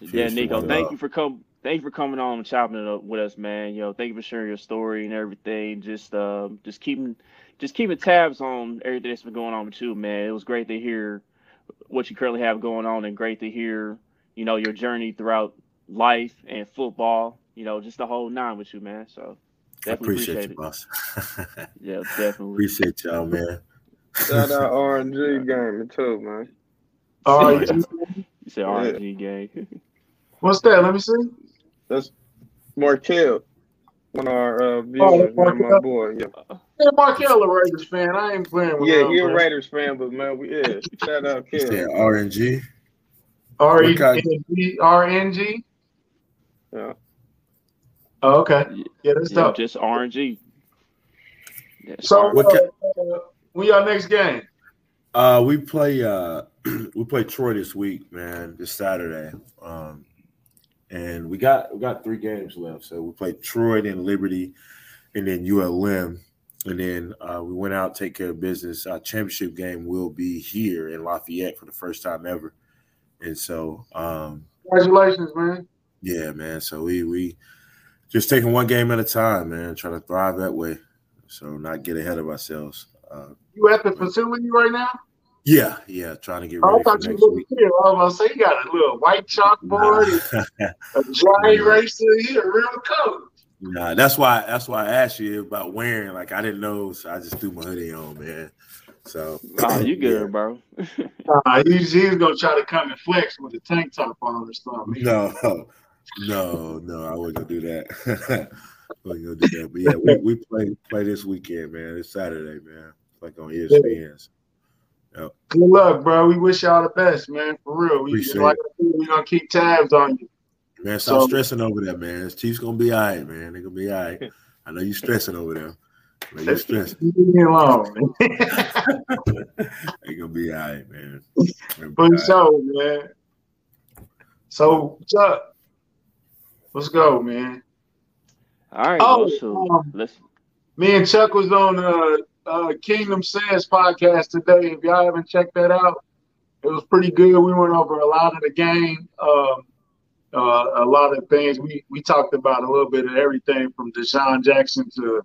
Speaker 1: Yeah, Nico, thank
Speaker 2: love.
Speaker 1: you for coming. Thank you for coming on and chopping it up with us, man. You know, thank you for sharing your story and everything. Just, um, just keeping, just keeping tabs on everything that's been going on with you, man. It was great to hear what you currently have going on, and great to hear, you know, your journey throughout life and football. You know, just the whole nine with you, man. So
Speaker 2: I appreciate,
Speaker 1: appreciate,
Speaker 2: you, boss.
Speaker 1: Yeah, definitely.
Speaker 2: appreciate y'all, man.
Speaker 3: Shout out RNG game too, man.
Speaker 4: All
Speaker 2: Oh, yeah.
Speaker 1: You said RNG gang.
Speaker 4: what's that? Let me see.
Speaker 3: That's Markel, one of our uh,
Speaker 4: Oh,
Speaker 3: viewers, man, my
Speaker 4: Markel.
Speaker 3: boy. Yeah,
Speaker 4: Yeah, Markel a Raiders fan. I ain't playing with
Speaker 3: yeah,
Speaker 4: him,
Speaker 3: he a
Speaker 4: man.
Speaker 3: Raiders fan, but man, we yeah, shout out
Speaker 2: You
Speaker 3: Kel.
Speaker 2: said RNG.
Speaker 4: R E
Speaker 2: What kind-
Speaker 4: N G R N G.
Speaker 3: Yeah.
Speaker 4: Oh, okay. Yeah, that's
Speaker 1: Yeah,
Speaker 4: tough.
Speaker 1: just RNG. Yeah,
Speaker 4: So,
Speaker 2: What
Speaker 4: uh, uh, when y'all next game?
Speaker 2: Uh, we play uh we play Troy this week, man, this Saturday. Um and we got we got three games left. So we play Troy, then Liberty, and then ULM. And then uh, we went out, take care of business. Our championship game will be here in Lafayette for the first time ever. And so, um,
Speaker 4: congratulations, man.
Speaker 2: Yeah, man. So we we just taking one game at a time, man. Trying to thrive that way, so not get ahead of ourselves. Uh,
Speaker 4: you at the facility right now?
Speaker 2: Yeah, yeah. Trying to get ready.
Speaker 4: I thought you looked here. I was gonna say you got a little white chalkboard, nah. a giant eraser. You're a real coach.
Speaker 2: Nah, that's why that's why I asked you about wearing. Like I didn't know, so I just threw my hoodie on, man. So
Speaker 1: oh, you good, yeah. bro?
Speaker 4: uh, he's, he's gonna try to come and flex with a tank top on or something.
Speaker 2: No, no, no, I wasn't gonna do that. Wasn't gonna do that. But yeah, we, we play play this weekend, man. It's Saturday, man. It's like on ESPN.
Speaker 4: Yep. Good luck, bro. We wish y'all the best, man. For real. We, like, we're gonna keep tabs on you.
Speaker 2: Man, stop so, stressing over that, man. Chiefs gonna be all right, man. They're gonna be all right. I know you stressing over there. I know you stressing. Leave me alone, man. they gonna be all right, man.
Speaker 4: For sure, man. So Chuck, let's go, man.
Speaker 1: All right. Oh, so um, let's.
Speaker 4: Me and Chuck was on uh, uh, Kingdom Kast podcast today. If y'all haven't checked that out, it was pretty good. We went over a lot of the game. Um, uh, a lot of things. We we talked about a little bit of everything from DeSean Jackson to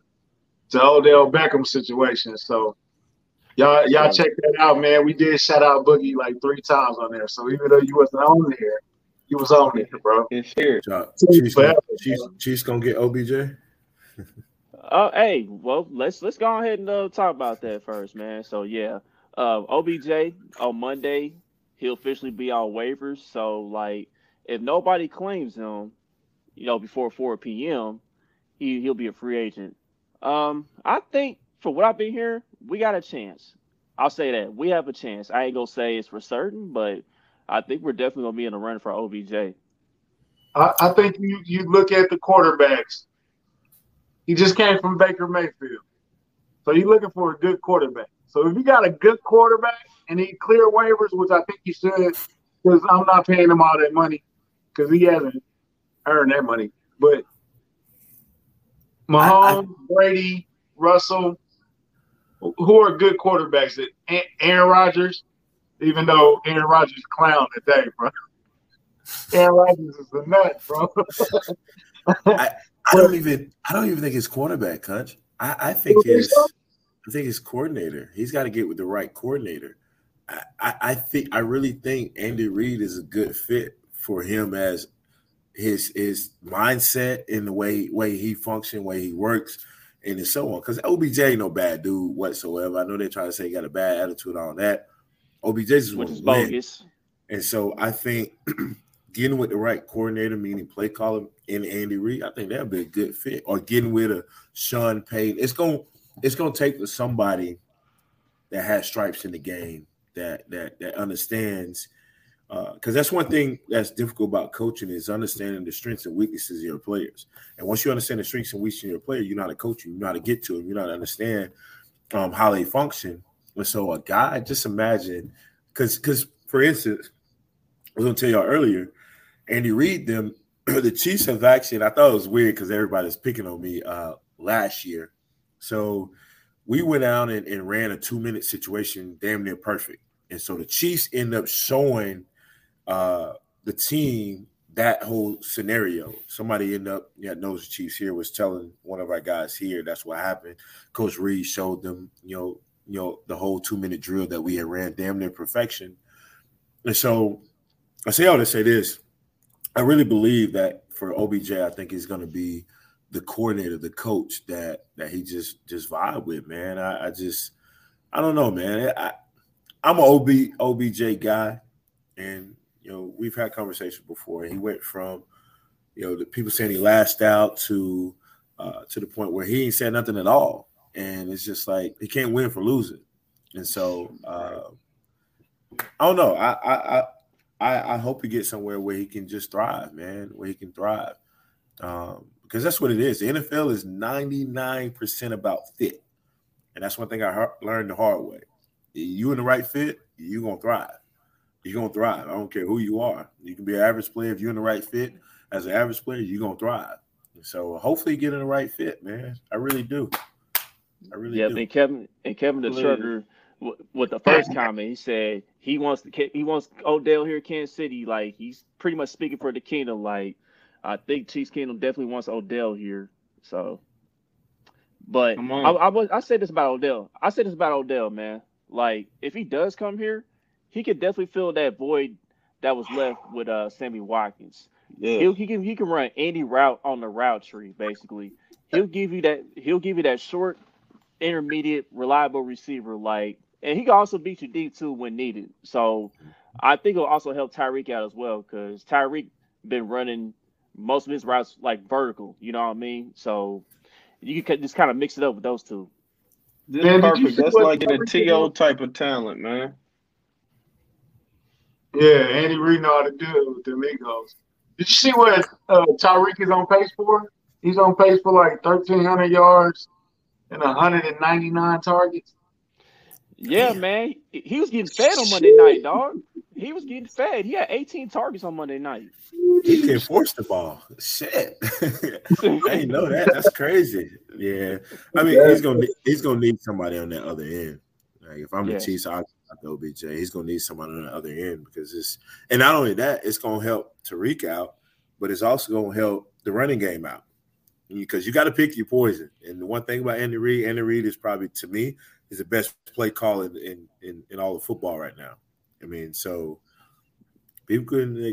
Speaker 4: to Odell Beckham situation. So y'all y'all check that out, man. We did shout out Boogie like three times on there. So even though you wasn't on there, you was on it, bro.
Speaker 3: It's here.
Speaker 2: Chiefs, Chiefs, Chiefs gonna get OBJ.
Speaker 1: Oh, uh, hey, well, let's let's go ahead and uh, talk about that first, man. So yeah, uh, OBJ on Monday, he'll officially be on waivers. So like, if nobody claims him, you know, before 4 p.m., he he'll be a free agent. Um, I think for what I've been hearing, we got a chance. I'll say that we have a chance. I ain't gonna say it's for certain, but I think we're definitely gonna be in the run for OBJ.
Speaker 4: I, I think you you look at the quarterbacks. He just came from Baker Mayfield, so you're looking for a good quarterback. So if you got a good quarterback and he clear waivers, which I think he should, because I'm not paying him all that money because he hasn't earned that money. But Mahomes, I, I, Brady, Russell, who are good quarterbacks? Aaron Rodgers, even though Aaron Rodgers clown today, bro. Aaron Rodgers is a nut, bro.
Speaker 2: I, I, don't even I don't even think it's quarterback, Cunch. I, I think his I think his coordinator. He's got to get with the right coordinator. I, I, I think I really think Andy Reid is a good fit for him as his his mindset and the way way he functions, way he works, and so on. Because OBJ ain't no bad dude whatsoever. I know they try to say he got a bad attitude on that. OBJ just want to win. And so I think getting with the right coordinator, meaning play caller in Andy Reid, I think that'd be a good fit. Or getting with a Sean Payton. It's gonna it's gonna take somebody that has stripes in the game that that that understands because uh, that's one thing that's difficult about coaching is understanding the strengths and weaknesses of your players. And once you understand the strengths and weaknesses of your player, you know how to coach them, you know how to get to them, you know how to understand um, how they function. And so a guy, just imagine, because because for instance, I was gonna tell y'all earlier, Andy Reid them, the Chiefs have actually, I thought it was weird because everybody's picking on me uh, last year. So we went out and, and ran a two minute situation, damn near perfect. And so the Chiefs end up showing uh, the team that whole scenario. Somebody end up, yeah, knows the Chiefs here was telling one of our guys here that's what happened. Coach Reid showed them, you know, you know, the whole two minute drill that we had ran damn near perfection. And so I say all to say this. I really believe that for OBJ, I think he's gonna be the coordinator, the coach that that he just just vibe with, man. I, I just I don't know, man. I I'm an OB OBJ guy, and you know, we've had conversations before. He went from, you know, the people saying he lashed out to uh, to the point where he ain't said nothing at all, and it's just like he can't win for losing. And so uh, I don't know. I, I I I hope he gets somewhere where he can just thrive, man. Where he can thrive, um, because that's what it is. The NFL is ninety nine percent about fit, and that's one thing I learned the hard way. You in the right fit, you are gonna thrive you're gonna thrive. I don't care who you are. You can be an average player if you're in the right fit. As an average player, you're gonna thrive. So hopefully, get in the right fit, man. I really do. I really
Speaker 1: yeah,
Speaker 2: do.
Speaker 1: and Kevin and Kevin the trucker with the first comment. He said he wants the he wants Odell here in Kansas City. Like he's pretty much speaking for the kingdom. Like I think Chiefs Kingdom definitely wants Odell here. So, but I, I was I said this about Odell. I said this about Odell, man. Like if he does come here, he could definitely fill that void that was left with uh Sammy Watkins. Yeah. He'll, he can he can run any route on the route tree basically. He'll give you that he'll give you that short, intermediate, reliable receiver like and he can also beat you deep too when needed. So I think it'll also help Tyreek out as well because Tyreek been running most of his routes like vertical. You know what I mean? So you can just kind of mix it up with those two.
Speaker 3: This man, perfect. That's like a To type of talent, man.
Speaker 4: Yeah, Andy Reid know how to do it with the Migos. Did you see what uh, Tyreek is on pace for? He's on pace for like 1,300 yards and 199 targets.
Speaker 1: Yeah, man. He was getting fed on Monday night, dog. He was getting fed. He had 18 targets on Monday night.
Speaker 2: He can force the ball. Shit. I didn't know that. That's crazy. Yeah. I mean, he's gonna he's gonna need somebody on that other end. Like if I'm yeah. the Chiefs, I'll go BJ. He's gonna need somebody on the other end because it's and not only that, it's gonna help Tyreek out, but it's also gonna help the running game out. Because you got to pick your poison. And the one thing about Andy Reid, Andy Reid is probably to me is the best play call in, in, in, in all of football right now. I mean, so people couldn't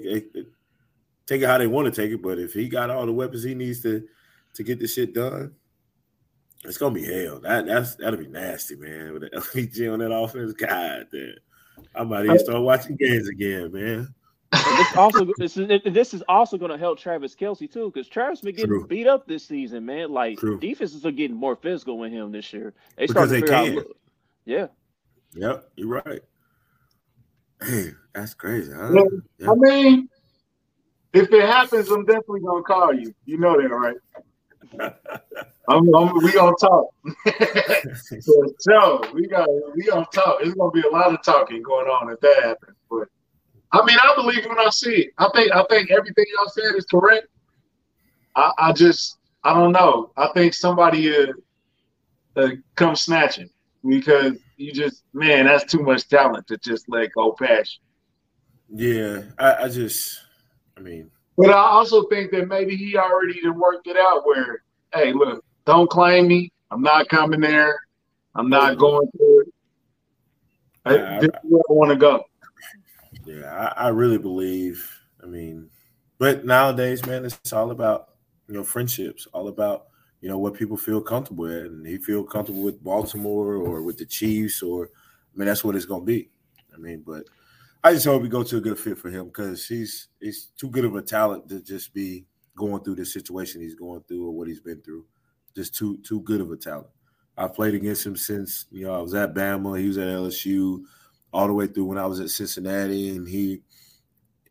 Speaker 2: take it how they want to take it, but if he got all the weapons he needs to to get this shit done, it's gonna be hell. That that's that'll be nasty, man. With the LPG on that offense, God damn. I might even start watching games again, man.
Speaker 1: This also this is this is also going to help Travis Kelce too, because Travis been getting True. beat up this season, man. Like True. defenses are getting more physical with him this year. They start to figure out. Yeah.
Speaker 2: Yep, you're right. Hey, that's crazy. Huh?
Speaker 4: Yeah. I mean, if it happens, I'm definitely gonna call you. You know that, right? I'm, I'm, we gonna talk. so we got we gonna talk. It's gonna be a lot of talking going on if that happens. But I mean, I believe when I see it. I think I think everything y'all said is correct. I, I just I don't know. I think somebody uh, uh, come snatching because you just man, that's too much talent to just let go past.
Speaker 2: Yeah, I, I just, I mean,
Speaker 4: but I also think that maybe he already worked it out. Where, hey, look, don't claim me. I'm not coming there. I'm not going through it. I, this is where I want to go.
Speaker 2: Yeah, I, I really believe. I mean, but nowadays, man, it's all about you know friendships, all about you know what people feel comfortable with, and he feel comfortable with Baltimore or with the Chiefs, or I mean that's what it's gonna be. I mean, but I just hope we go to a good fit for him because he's he's too good of a talent to just be going through the situation he's going through or what he's been through. Just too too good of a talent. I've played against him since you know I was at Bama, he was at LSU, all the way through when I was at Cincinnati, and he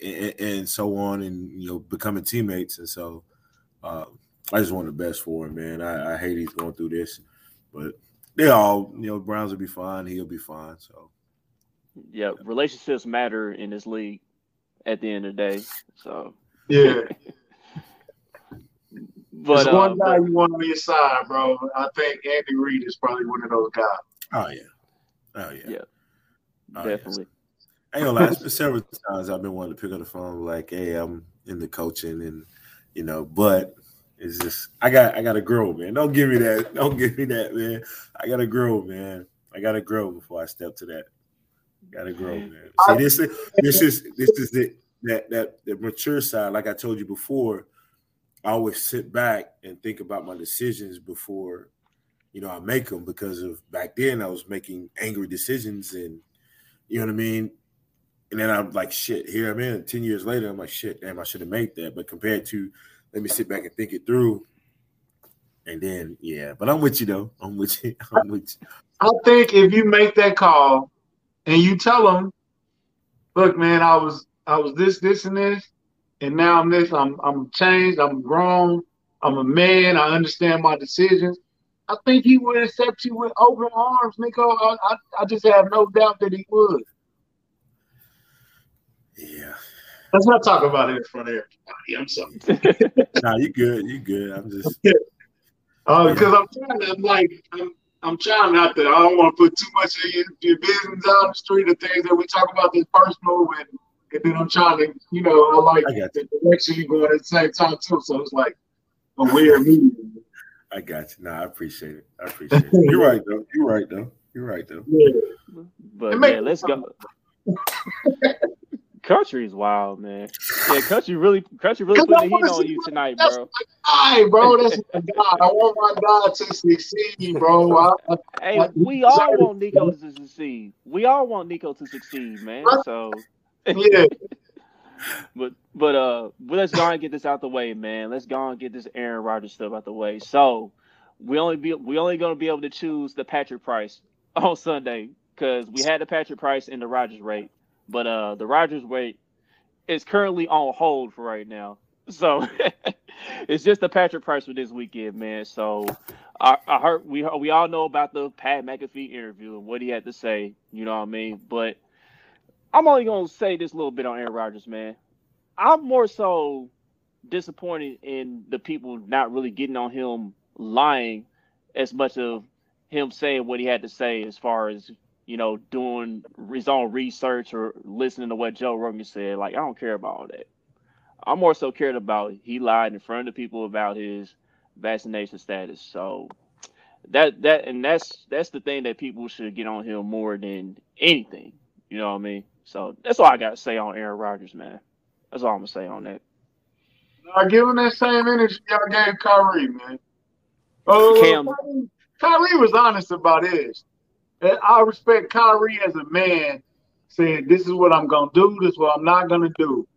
Speaker 2: and, and so on, and you know becoming teammates, and so. Uh, I just want the best for him, man. I, I hate he's going through this, but they all, you know, Browns will be fine. He'll be fine. So,
Speaker 1: yeah, relationships matter in this league at the end of the day. So,
Speaker 4: yeah. but There's uh, one guy but, you want on your side, bro. I think Andy Reid is probably one of those guys.
Speaker 2: Oh yeah, oh yeah,
Speaker 1: yeah, oh, definitely.
Speaker 2: I ain't gonna lie. Several times I've been wanting to pick up the phone, like, "Hey, I'm in the coaching," and you know, but it's just I got I gotta grow, man. Don't give me that. Don't give me that, man. I gotta grow, man. I gotta grow before I step to that. Gotta grow, man. See, this is this is this is the that that the mature side. Like I told you before, I always sit back and think about my decisions before, you know, I make them because of back then I was making angry decisions and you know what I mean. And then I'm like, shit. Here I'm in. Ten years later, I'm like, shit. Damn, I should have made that. But compared to let me sit back and think it through. And then, yeah, but I'm with you though. I'm with you. I'm with you.
Speaker 4: I think if you make that call and you tell them, look, man, I was I was this, this, and this, and now I'm this. I'm I'm changed. I'm grown. I'm a man. I understand my decisions. I think he would accept you with open arms, Nico. I, I, I just have no doubt that he would.
Speaker 2: Yeah,
Speaker 4: Let's not talk about it in front of everybody. I'm sorry.
Speaker 2: nah, you good. You good. I'm just.
Speaker 4: Uh, because I'm trying to, I'm like, I'm, I'm trying not to. I don't want to put too much of your, your business out the street of things that we talk about this personal and, and then I'm trying to, you know, I like
Speaker 2: I got
Speaker 4: the direction you're going at the same time too. So it's like a weird medium.
Speaker 2: I got you. No, I appreciate it. I appreciate it. You're right though. You're right though. You're right though.
Speaker 4: Yeah.
Speaker 1: But
Speaker 4: It make-
Speaker 1: yeah, let's go. Country is wild, man. Yeah, country really, country really
Speaker 4: Cause I
Speaker 1: putting the heat on
Speaker 4: see
Speaker 1: you tonight,
Speaker 4: that's
Speaker 1: bro.
Speaker 4: Hi, bro. That's my God. I want my God to succeed, bro. I, I,
Speaker 1: Hey,
Speaker 4: Like,
Speaker 1: we all want Nico to succeed. We all want Nico to succeed, man. So,
Speaker 4: yeah.
Speaker 1: but but uh, but let's go and get this out the way, man. Let's go and get this Aaron Rodgers stuff out the way. So, we only be we only gonna be able to choose the Patrick Price on Sunday because we had the Patrick Price and the Rodgers rate, but uh, the Rodgers rate is currently on hold for right now. So it's just the Patrick Price for this weekend, man. So I, I heard we we all know about the Pat McAfee interview and what he had to say. You know what I mean? But I'm only gonna say this little bit on Aaron Rodgers, man. I'm more so disappointed in the people not really getting on him lying as much of him saying what he had to say as far as you know doing his own research or listening to what Joe Rogan said. Like I don't care about all that. I'm more so cared about he lied in front of people about his vaccination status. So that that and that's that's the thing that people should get on him more than anything. You know what I mean? So that's all I got to say on Aaron Rodgers, man. That's all I'm gonna say on that.
Speaker 4: I give him that same energy y'all gave Kyrie, man. Oh,
Speaker 1: Cam-
Speaker 4: Kyrie, Kyrie was honest about his. And I respect Kyrie as a man saying, This is what I'm gonna do, this is what I'm not gonna do.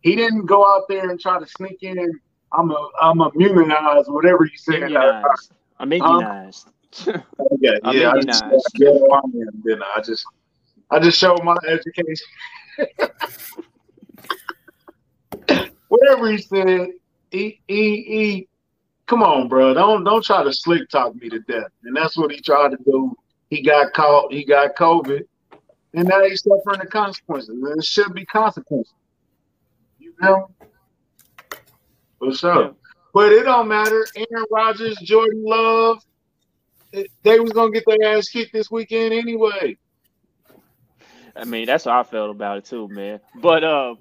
Speaker 4: He didn't go out there and try to sneak in. I'm a I'm immunized, whatever you said.
Speaker 1: Immunized. I'm immunized.
Speaker 4: Yeah,
Speaker 1: I'm
Speaker 4: yeah. I
Speaker 1: immunized.
Speaker 4: just, yeah, I'm in, didn't I? I just I just showed my education. Whatever he said, he, he, he, come on, bro. Don't don't try to slick talk me to death. And that's what he tried to do. He got caught, he got COVID, and now he's suffering the consequences. And there should be consequences. You know? For sure.
Speaker 1: Yeah.
Speaker 4: But it don't matter. Aaron Rodgers, Jordan Love, they was gonna get their ass kicked this weekend anyway.
Speaker 1: I mean, that's how I felt about it too, man. But uh,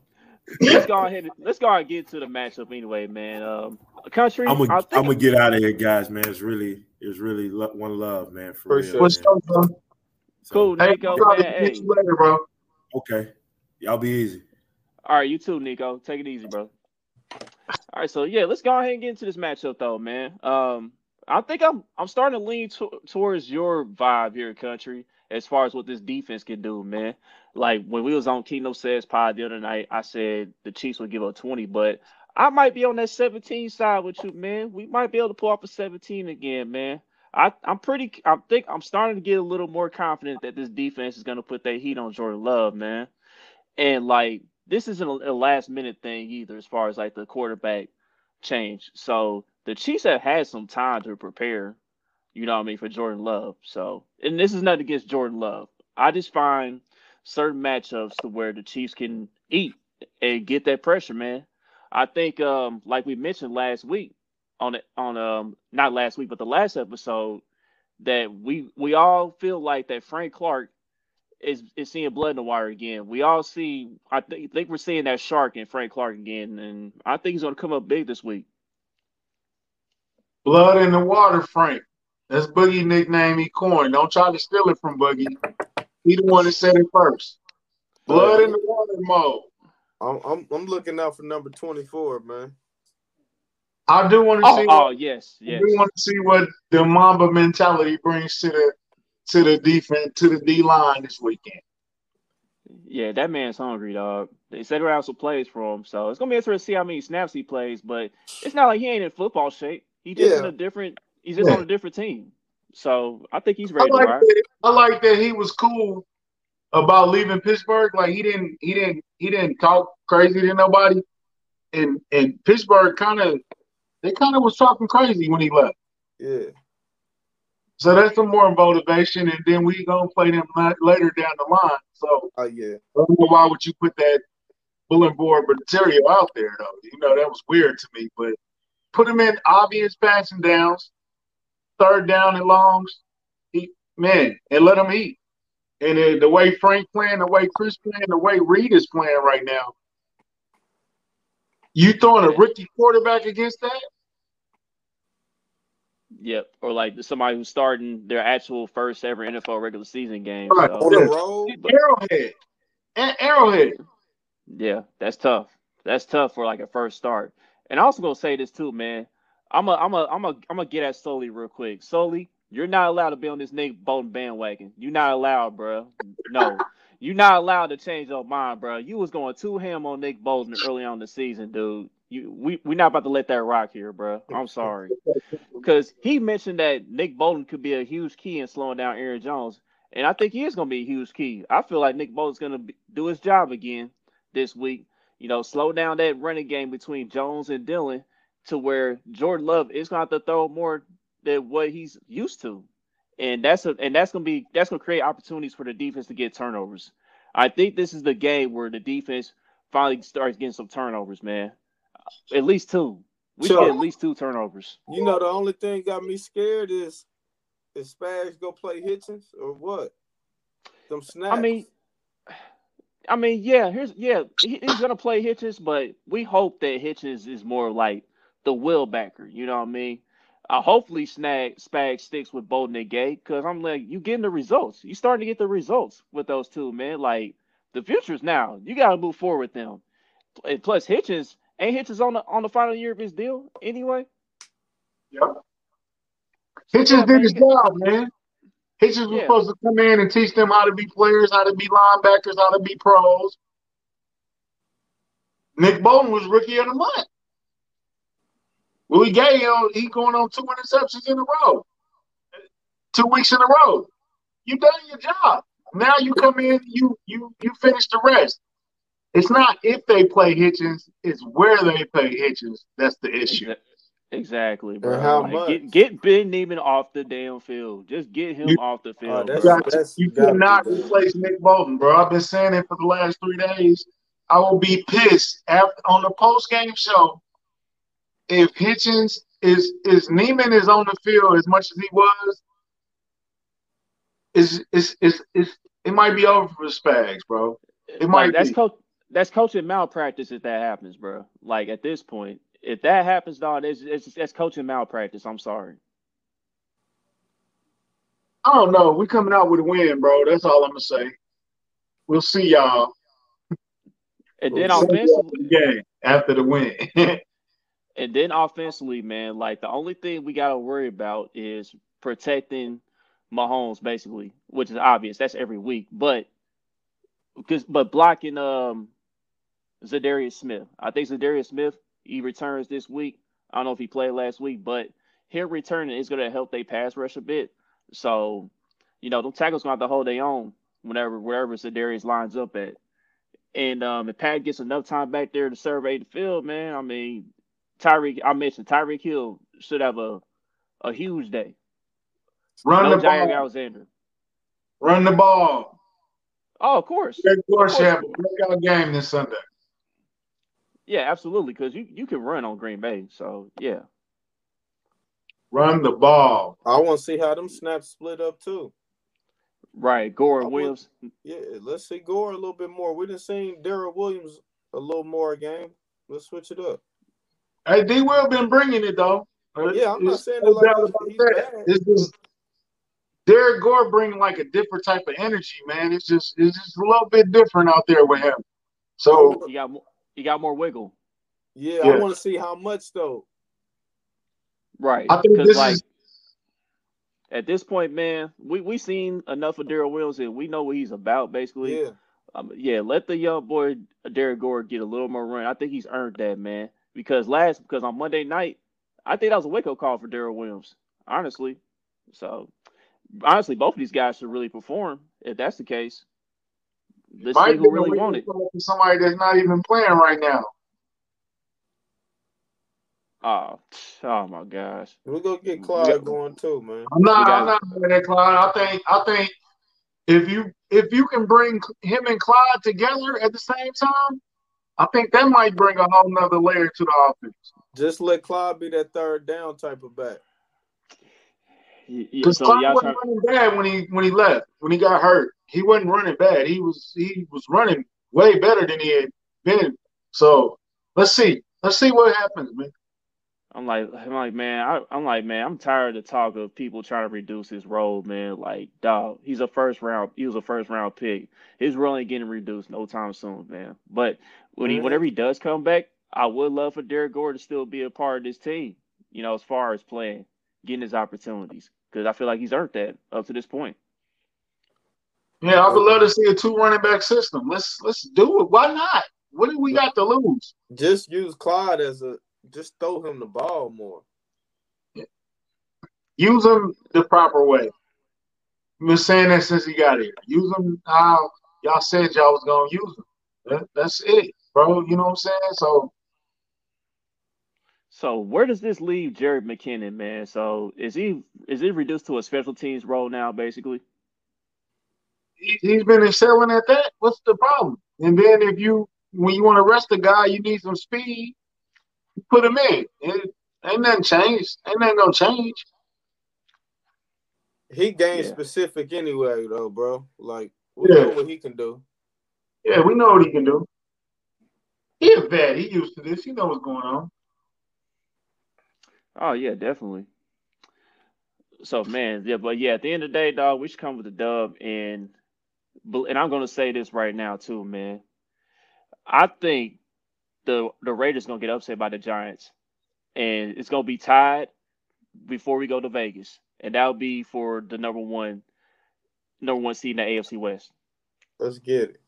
Speaker 1: let's go ahead. and- Let's go ahead and get to the matchup anyway, man. Um, country.
Speaker 2: I'm gonna
Speaker 1: I think-
Speaker 2: I'm gonna get out of here, guys. Man, it's really it's really lo- one love, man. For,
Speaker 5: For
Speaker 2: real,
Speaker 5: sure.
Speaker 4: What's
Speaker 2: man.
Speaker 4: up, bro?
Speaker 2: So,
Speaker 1: cool,
Speaker 4: Hey,
Speaker 1: Nico.
Speaker 4: I'll
Speaker 1: Man,
Speaker 4: get
Speaker 1: hey.
Speaker 4: you later, bro.
Speaker 2: Okay, y'all be easy.
Speaker 1: All right, you too, Nico. Take it easy, bro. All right, so yeah, let's go ahead and get into this matchup, though, man. Um, I think I'm I'm starting to lean to- towards your vibe here, country, as far as what this defense can do, man. Like when we was on Kino Says Pod the other night, I said the Chiefs would give up 20, but I might be on that 17 side with you, man. We might be able to pull off a 17 again, man. I, I'm pretty. I think I'm starting to get a little more confident that this defense is to put that heat on Jordan Love, man. And like this isn't a, a last minute thing either, as far as like the quarterback change. So the Chiefs have had some time to prepare. You know what I mean for Jordan Love. So and this is nothing against Jordan Love. I just find certain matchups to where the Chiefs can eat and get that pressure, man. I think, um, like we mentioned last week on on um not last week but the last episode that we we all feel like that Frank Clark is is seeing blood in the wire again. We all see I think think we're seeing that shark in Frank Clark again, and I think he's gonna come up big this week.
Speaker 4: Blood in the water, Frank. That's Boogie nickname he coined. Don't try to steal it from Boogie. He the one that said it first. Blood in the water mode.
Speaker 5: I'm, I'm I'm looking out for number 24, man.
Speaker 4: I do want to
Speaker 1: Oh,
Speaker 4: see.
Speaker 1: oh
Speaker 4: what,
Speaker 1: yes,
Speaker 4: I do want to see what the Mamba mentality brings to the to the defense to the D line this weekend.
Speaker 1: Yeah, that man's hungry, dog. They said around some plays for him, so it's gonna be interesting to see how many snaps he plays. But it's not like he ain't in football shape. He just in a different. He's just
Speaker 4: Yeah.
Speaker 1: on a different team. So I think he's
Speaker 4: I
Speaker 1: ready
Speaker 4: like
Speaker 1: to ride.
Speaker 4: that. I like that he was cool about leaving Pittsburgh. Like he didn't he didn't he didn't talk crazy to nobody. And and Pittsburgh kind of they kind of was talking crazy when he left.
Speaker 5: Yeah.
Speaker 4: So that's some more motivation, and then we gonna play them later down the line. So
Speaker 5: Oh yeah.
Speaker 4: I don't know why would you put that bulletin board material out there though? You know that was weird to me. But put them in obvious passing downs, third down and longs, he man, and let them eat. And then the way Frank playing, the way Chris playing, the way Reed is playing right now, you throwing a rookie quarterback against that?
Speaker 1: Yep, or like somebody who's starting their actual first ever NFL regular season game.
Speaker 4: Right.
Speaker 1: So,
Speaker 5: On the road,
Speaker 1: but-
Speaker 4: Arrowhead. And Arrowhead.
Speaker 1: yeah, that's tough. That's tough for like a first start. And I also gonna say this too, man. I'm a, I'm a, I'm a, I'm gonna get at Sully real quick. Sully, you're not allowed to be on this Nick Bolton bandwagon. You're not allowed, bro. No, you're not allowed to change your mind, bro. You was going two ham on Nick Bolton early on the season, dude. You, we, we're not about to let that rock here, bro. I'm sorry, because he mentioned that Nick Bolton could be a huge key in slowing down Aaron Jones, and I think he is gonna be a huge key. I feel like Nick Bolton's gonna be, do his job again this week. You know, slow down that running game between Jones and Dillon to where Jordan Love is gonna have to throw more than what he's used to. And that's a and that's gonna be that's gonna create opportunities for the defense to get turnovers. I think this is the game where the defense finally starts getting some turnovers, man. At least two. We should get at least two turnovers.
Speaker 5: you know the only thing got me scared is is Spags go play Hitchens or what? Them snaps.
Speaker 1: I mean, I mean, yeah. Here's yeah. he- He's gonna play Hitchens, but we hope that Hitchens is more like the will backer. You know what I mean? Uh, hopefully, Snag Spag sticks with Bolton and Gay because I'm like, you getting the results. You starting to get the results with those two, man. Like the future's now. You got to move forward with them. And plus, Hitchens ain't Hitchens on the on the final year of his deal anyway.
Speaker 4: Yep. Hitchens did his job, man. Hitchens was
Speaker 1: Yeah.
Speaker 4: supposed to come in and teach them how to be players, how to be linebackers, how to be pros. Nick Bolton was rookie of the month. Willie Gay, yo, he going on two interceptions in a row, two weeks in a row. You done your job. Now you come in, you you you finish the rest. It's not if they play Hitchens, it's where they play Hitchens. That's the issue.
Speaker 1: Exactly, bro.
Speaker 5: how
Speaker 1: Like,
Speaker 5: much?
Speaker 1: Get get Ben Niemann off the damn field. Just get him
Speaker 4: You-
Speaker 1: off the
Speaker 5: Oh,
Speaker 1: field.
Speaker 5: that's,
Speaker 4: You, got,
Speaker 5: that's
Speaker 4: you cannot replace Nick Bolton, bro. I've been saying it for the last three days. I will be pissed after, on the post game show if Hitchens is is Niemann is on the field as much as he was. Is is is is it might be over for the Spags, bro. It might
Speaker 1: like, that's
Speaker 4: be.
Speaker 1: coach that's coaching malpractice if that happens, bro. Like at this point, if that happens, dog, it's, it's that's coaching malpractice. I'm sorry.
Speaker 4: I don't know. We coming out with a win, bro. That's all I'm gonna say. We'll see y'all.
Speaker 1: And then
Speaker 5: Well,
Speaker 1: offensively,
Speaker 4: the game after the win.
Speaker 1: and then offensively, man, like the only thing we gotta worry about is protecting Mahomes, basically, which is obvious. That's every week, but because but blocking um Za'Darius Smith. I think Za'Darius Smith he returns this week. I don't know if he played last week, but him returning is going to help they pass rush a bit. So, you know, them tackles going to have to hold their own whenever wherever Za'Darius lines up at. And um, if Pat gets enough time back there to survey the field, man, I mean, Tyreek, I mentioned Tyreek Hill should have a a huge day.
Speaker 4: Run
Speaker 1: No
Speaker 4: the
Speaker 1: Jaire
Speaker 4: ball.
Speaker 1: Alexander.
Speaker 4: Run the ball.
Speaker 1: Oh, of course.
Speaker 4: Greg Gore
Speaker 1: Of
Speaker 4: should
Speaker 1: course.
Speaker 4: have a breakout game this Sunday.
Speaker 1: Yeah, absolutely. Because you, you can run on Green Bay. So, yeah.
Speaker 4: Run the ball.
Speaker 5: I want to see how them snaps split up too.
Speaker 1: Right. Gore and Williams.
Speaker 5: Yeah, let's see Gore a little bit more. We didn't see Darrel Williams a little more a game. Let's switch it up.
Speaker 4: Hey, D Will been bringing it though. Uh,
Speaker 5: Yeah, I'm not
Speaker 4: it's
Speaker 5: saying
Speaker 4: no
Speaker 5: like
Speaker 4: doubt about that.
Speaker 5: bad.
Speaker 4: It's just Derrick Gore bringing like a different type of energy, man. It's just it's just a little bit different out there with him. So
Speaker 1: You got more, you got more wiggle.
Speaker 5: Yeah,
Speaker 4: Yeah.
Speaker 5: I want to see how much though.
Speaker 1: Right.
Speaker 4: I think
Speaker 1: 'Cause,
Speaker 4: this
Speaker 1: like,
Speaker 4: is
Speaker 1: at this point, man, we we seen enough of Darrel Williams and we know what he's about, basically.
Speaker 5: Yeah,
Speaker 1: Um, yeah, let the young boy Derrick Gore get a little more run. I think he's earned that, man. Because last, because on Monday night, I think that was a wake up call for Darrel Williams, honestly. So, honestly, both of these guys should really perform if that's the case. Let's
Speaker 4: might be
Speaker 1: who really
Speaker 4: wake-up
Speaker 1: want it.
Speaker 4: somebody that's not even playing right now.
Speaker 1: Oh, oh my gosh.
Speaker 5: we're gonna get mm, Clyde
Speaker 1: Yeah.
Speaker 5: going too, man.
Speaker 4: I'm not. I'm not mad at Clyde. I think. I think if you if you can bring him and Clyde together at the same time, I think that might bring a whole nother layer to the offense.
Speaker 5: Just let Clyde be that third down type of back.
Speaker 4: Because so Clyde wasn't running bad when he when he left when he got hurt. He wasn't running bad. He was he was running way better than he had been. So let's see. Let's see what happens, man.
Speaker 1: I'm like, I'm like, man, I, am like, man, I'm tired of talk of people trying to reduce his role, man. Like, dog, he's a first round, he was a first round pick. His role ain't getting reduced no time soon, man. But when he, mm-hmm. whenever he does come back, I would love for Derrick Gore to still be a part of this team. You know, as far as playing, getting his opportunities, because I feel like he's earned that up to this point.
Speaker 4: Yeah, I would love to see a two running back system. Let's let's do it. Why not? What do we got to lose?
Speaker 5: Just use Clyde as a just throw him the ball more.
Speaker 4: Use him the proper way. I've been saying that since he got here. Use him how y'all said y'all was gonna use him. That, that's it, bro. You know what I'm saying? So
Speaker 1: so where does this leave Jerick McKinnon, man? So is he is he reduced to a special teams role now, basically?
Speaker 4: He, has been excelling at that. What's the problem? And then if you when you want to rest a guy, you need some speed put him in. It, ain't nothing changed. Ain't nothing gonna change.
Speaker 5: He game yeah. specific anyway, though, bro. Like we yeah. know what he can do.
Speaker 4: Yeah, we know what he can do. He a vet. He used to this. He know what's going on.
Speaker 1: Oh yeah, definitely. So man, yeah, but yeah, at the end of the day, dog, we should come with a dub, and and I'm gonna say this right now too, man. I think the the Raiders gonna get upset by the Giants, and it's gonna be tied before we go to Vegas, and that'll be for the number one number one seed in the AFC West.
Speaker 5: Let's get it.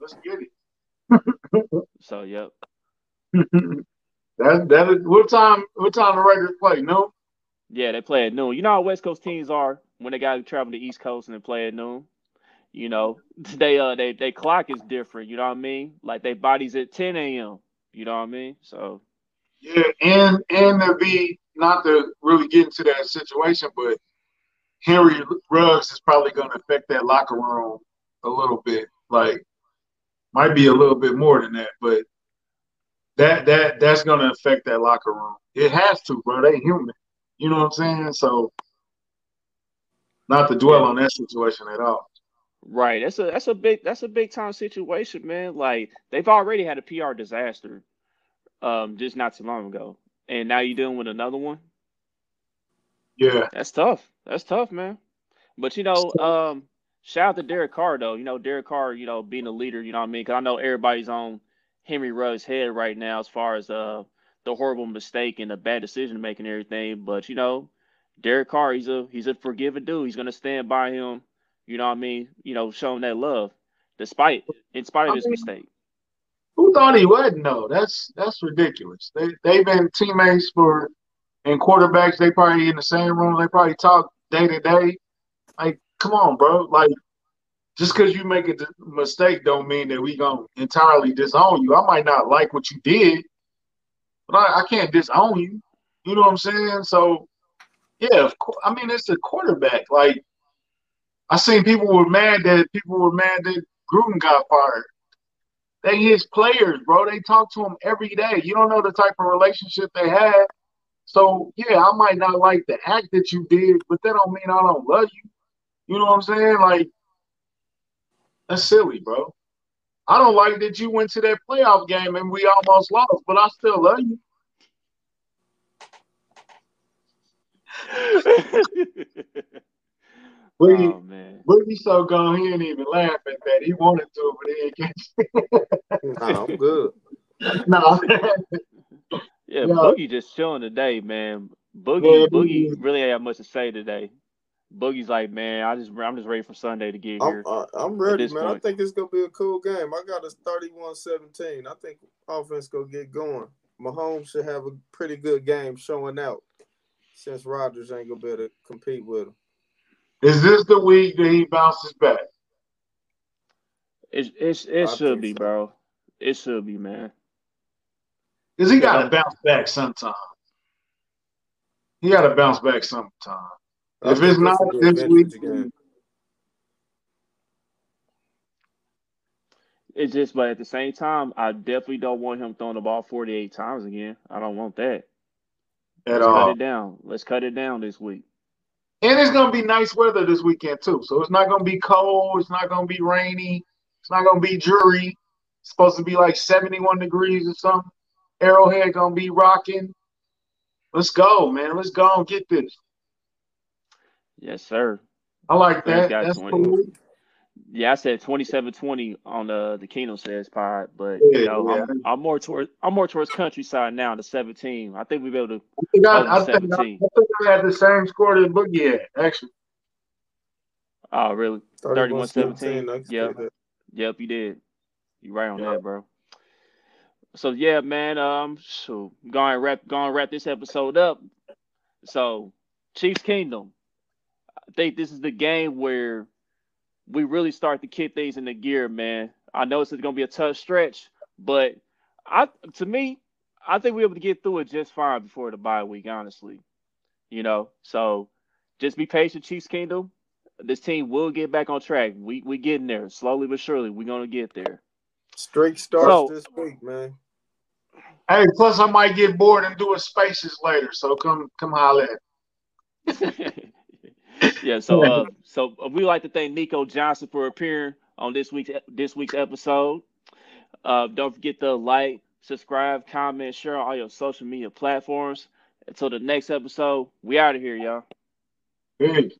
Speaker 4: Let's get it.
Speaker 1: so yep.
Speaker 4: that that is what time what time the Raiders play? No.
Speaker 1: Yeah, they play at noon. You know how West Coast teams are when they got to travel to East Coast and they play at noon. You know, they uh they they clock is different. You know what I mean? Like they bodies at 10 a.m. You know what I mean? So
Speaker 4: yeah, and and to be not to really get into that situation, but Henry Ruggs is probably going to affect that locker room a little bit. Like might be a little bit more than that, but that that that's going to affect that locker room. It has to, bro. They human. You know what I'm saying? So not to dwell on that situation at all.
Speaker 1: Right. That's a that's a big that's a big time situation, man. Like they've already had a PR disaster um just not too long ago. And now you're dealing with another one.
Speaker 4: Yeah.
Speaker 1: That's tough. That's tough, man. But you know, um shout out to Derek Carr though. You know, Derek Carr, you know, being a leader, you know what I mean? Cuz I know everybody's on Henry Ruggs' head right now as far as uh the horrible mistake and the bad decision making and everything, but you know, Derek Carr, he's a he's a forgiving dude. He's going to stand by him you know what I mean? You know, showing that love, despite in spite of his mistake.
Speaker 4: Who thought he wasn't though? That's that's ridiculous. They they've been teammates for and quarterbacks. They probably in the same room. They probably talk day to day. Like, come on, bro. Like, just because you make a mistake don't mean that we gonna entirely disown you. I might not like what you did, but I, I can't disown you. You know what I'm saying? So, yeah, of course. I mean, it's a quarterback. Like, I seen people were mad that people were mad that Gruden got fired. They his players, bro. They talk to him every day. You don't know the type of relationship they had. So yeah, I might not like the act that you did, but that don't mean I don't love you. You know what I'm saying? Like that's silly, bro. I don't like that you went to that playoff game and we almost lost, but I still love you. Boogie, oh, man. Boogie so gone, he ain't even laugh at that. He wanted to, but he
Speaker 5: ain't No, I'm good.
Speaker 4: no.
Speaker 1: yeah, Boogie just chilling today, man. Boogie, yeah, Boogie really ain't have much to say today. Boogie's like, man, I just I'm just ready for Sunday to get here.
Speaker 5: I'm, I'm ready, man. Point. I think it's gonna be a cool game. I got a 31-17. I think offense gonna get going. Mahomes should have a pretty good game showing out since Rodgers ain't gonna be able to compete with him.
Speaker 4: Is this the week that he bounces back?
Speaker 1: It it, it should be, so. bro. It should be, man.
Speaker 4: Cause he got to bounce back sometime. He got to bounce back sometime. if it's not this week,
Speaker 1: it's just. But at the same time, I definitely don't want him throwing the ball forty-eight times again. I don't want that.
Speaker 4: At
Speaker 1: Let's
Speaker 4: all.
Speaker 1: cut it down. Let's cut it down this week.
Speaker 4: And it's gonna be nice weather this weekend too. So it's not gonna be cold. It's not gonna be rainy. It's not gonna be dreary. It's supposed to be like 71 degrees or something. Arrowhead gonna be rocking. Let's go, man. Let's go and get this.
Speaker 1: Yes, sir.
Speaker 4: I like that. That's cool.
Speaker 1: Yeah, I said 27-20 on the the Kingdom Kast pod, but
Speaker 4: Yeah,
Speaker 1: you know,
Speaker 4: yeah.
Speaker 1: I'm, I'm more towards I'm more towards countryside now, the 17. I think we'll be able to
Speaker 4: I think I, I, think, I,
Speaker 1: 17.
Speaker 4: think I had the same score that Boogie had, actually.
Speaker 1: oh really 31-17.
Speaker 5: I
Speaker 1: Yep. Yep, you did. You right on
Speaker 4: Yeah.
Speaker 1: that, bro. So yeah, man. Um, so going wrap, going wrap this episode up. So Chiefs Kingdom. I think this is the game where we really start to kick things into gear, man. I know it's going to be a tough stretch, but I, to me, I think we're able to get through it just fine before the bye week. Honestly, you know. So just be patient, Chiefs Kingdom. This team will get back on track. We we getting there slowly but surely. We're gonna get there.
Speaker 5: Streak starts
Speaker 1: So-
Speaker 5: this week, man.
Speaker 4: Hey, plus I might get bored and do a spaces later, so come come holler at me.
Speaker 1: yeah. So uh, so we like to thank Nico Johnson for appearing on this week's this week's episode. Uh, don't forget to like, subscribe, comment, share on all your social media platforms. Until the next episode, we out of here, y'all.
Speaker 4: Peace.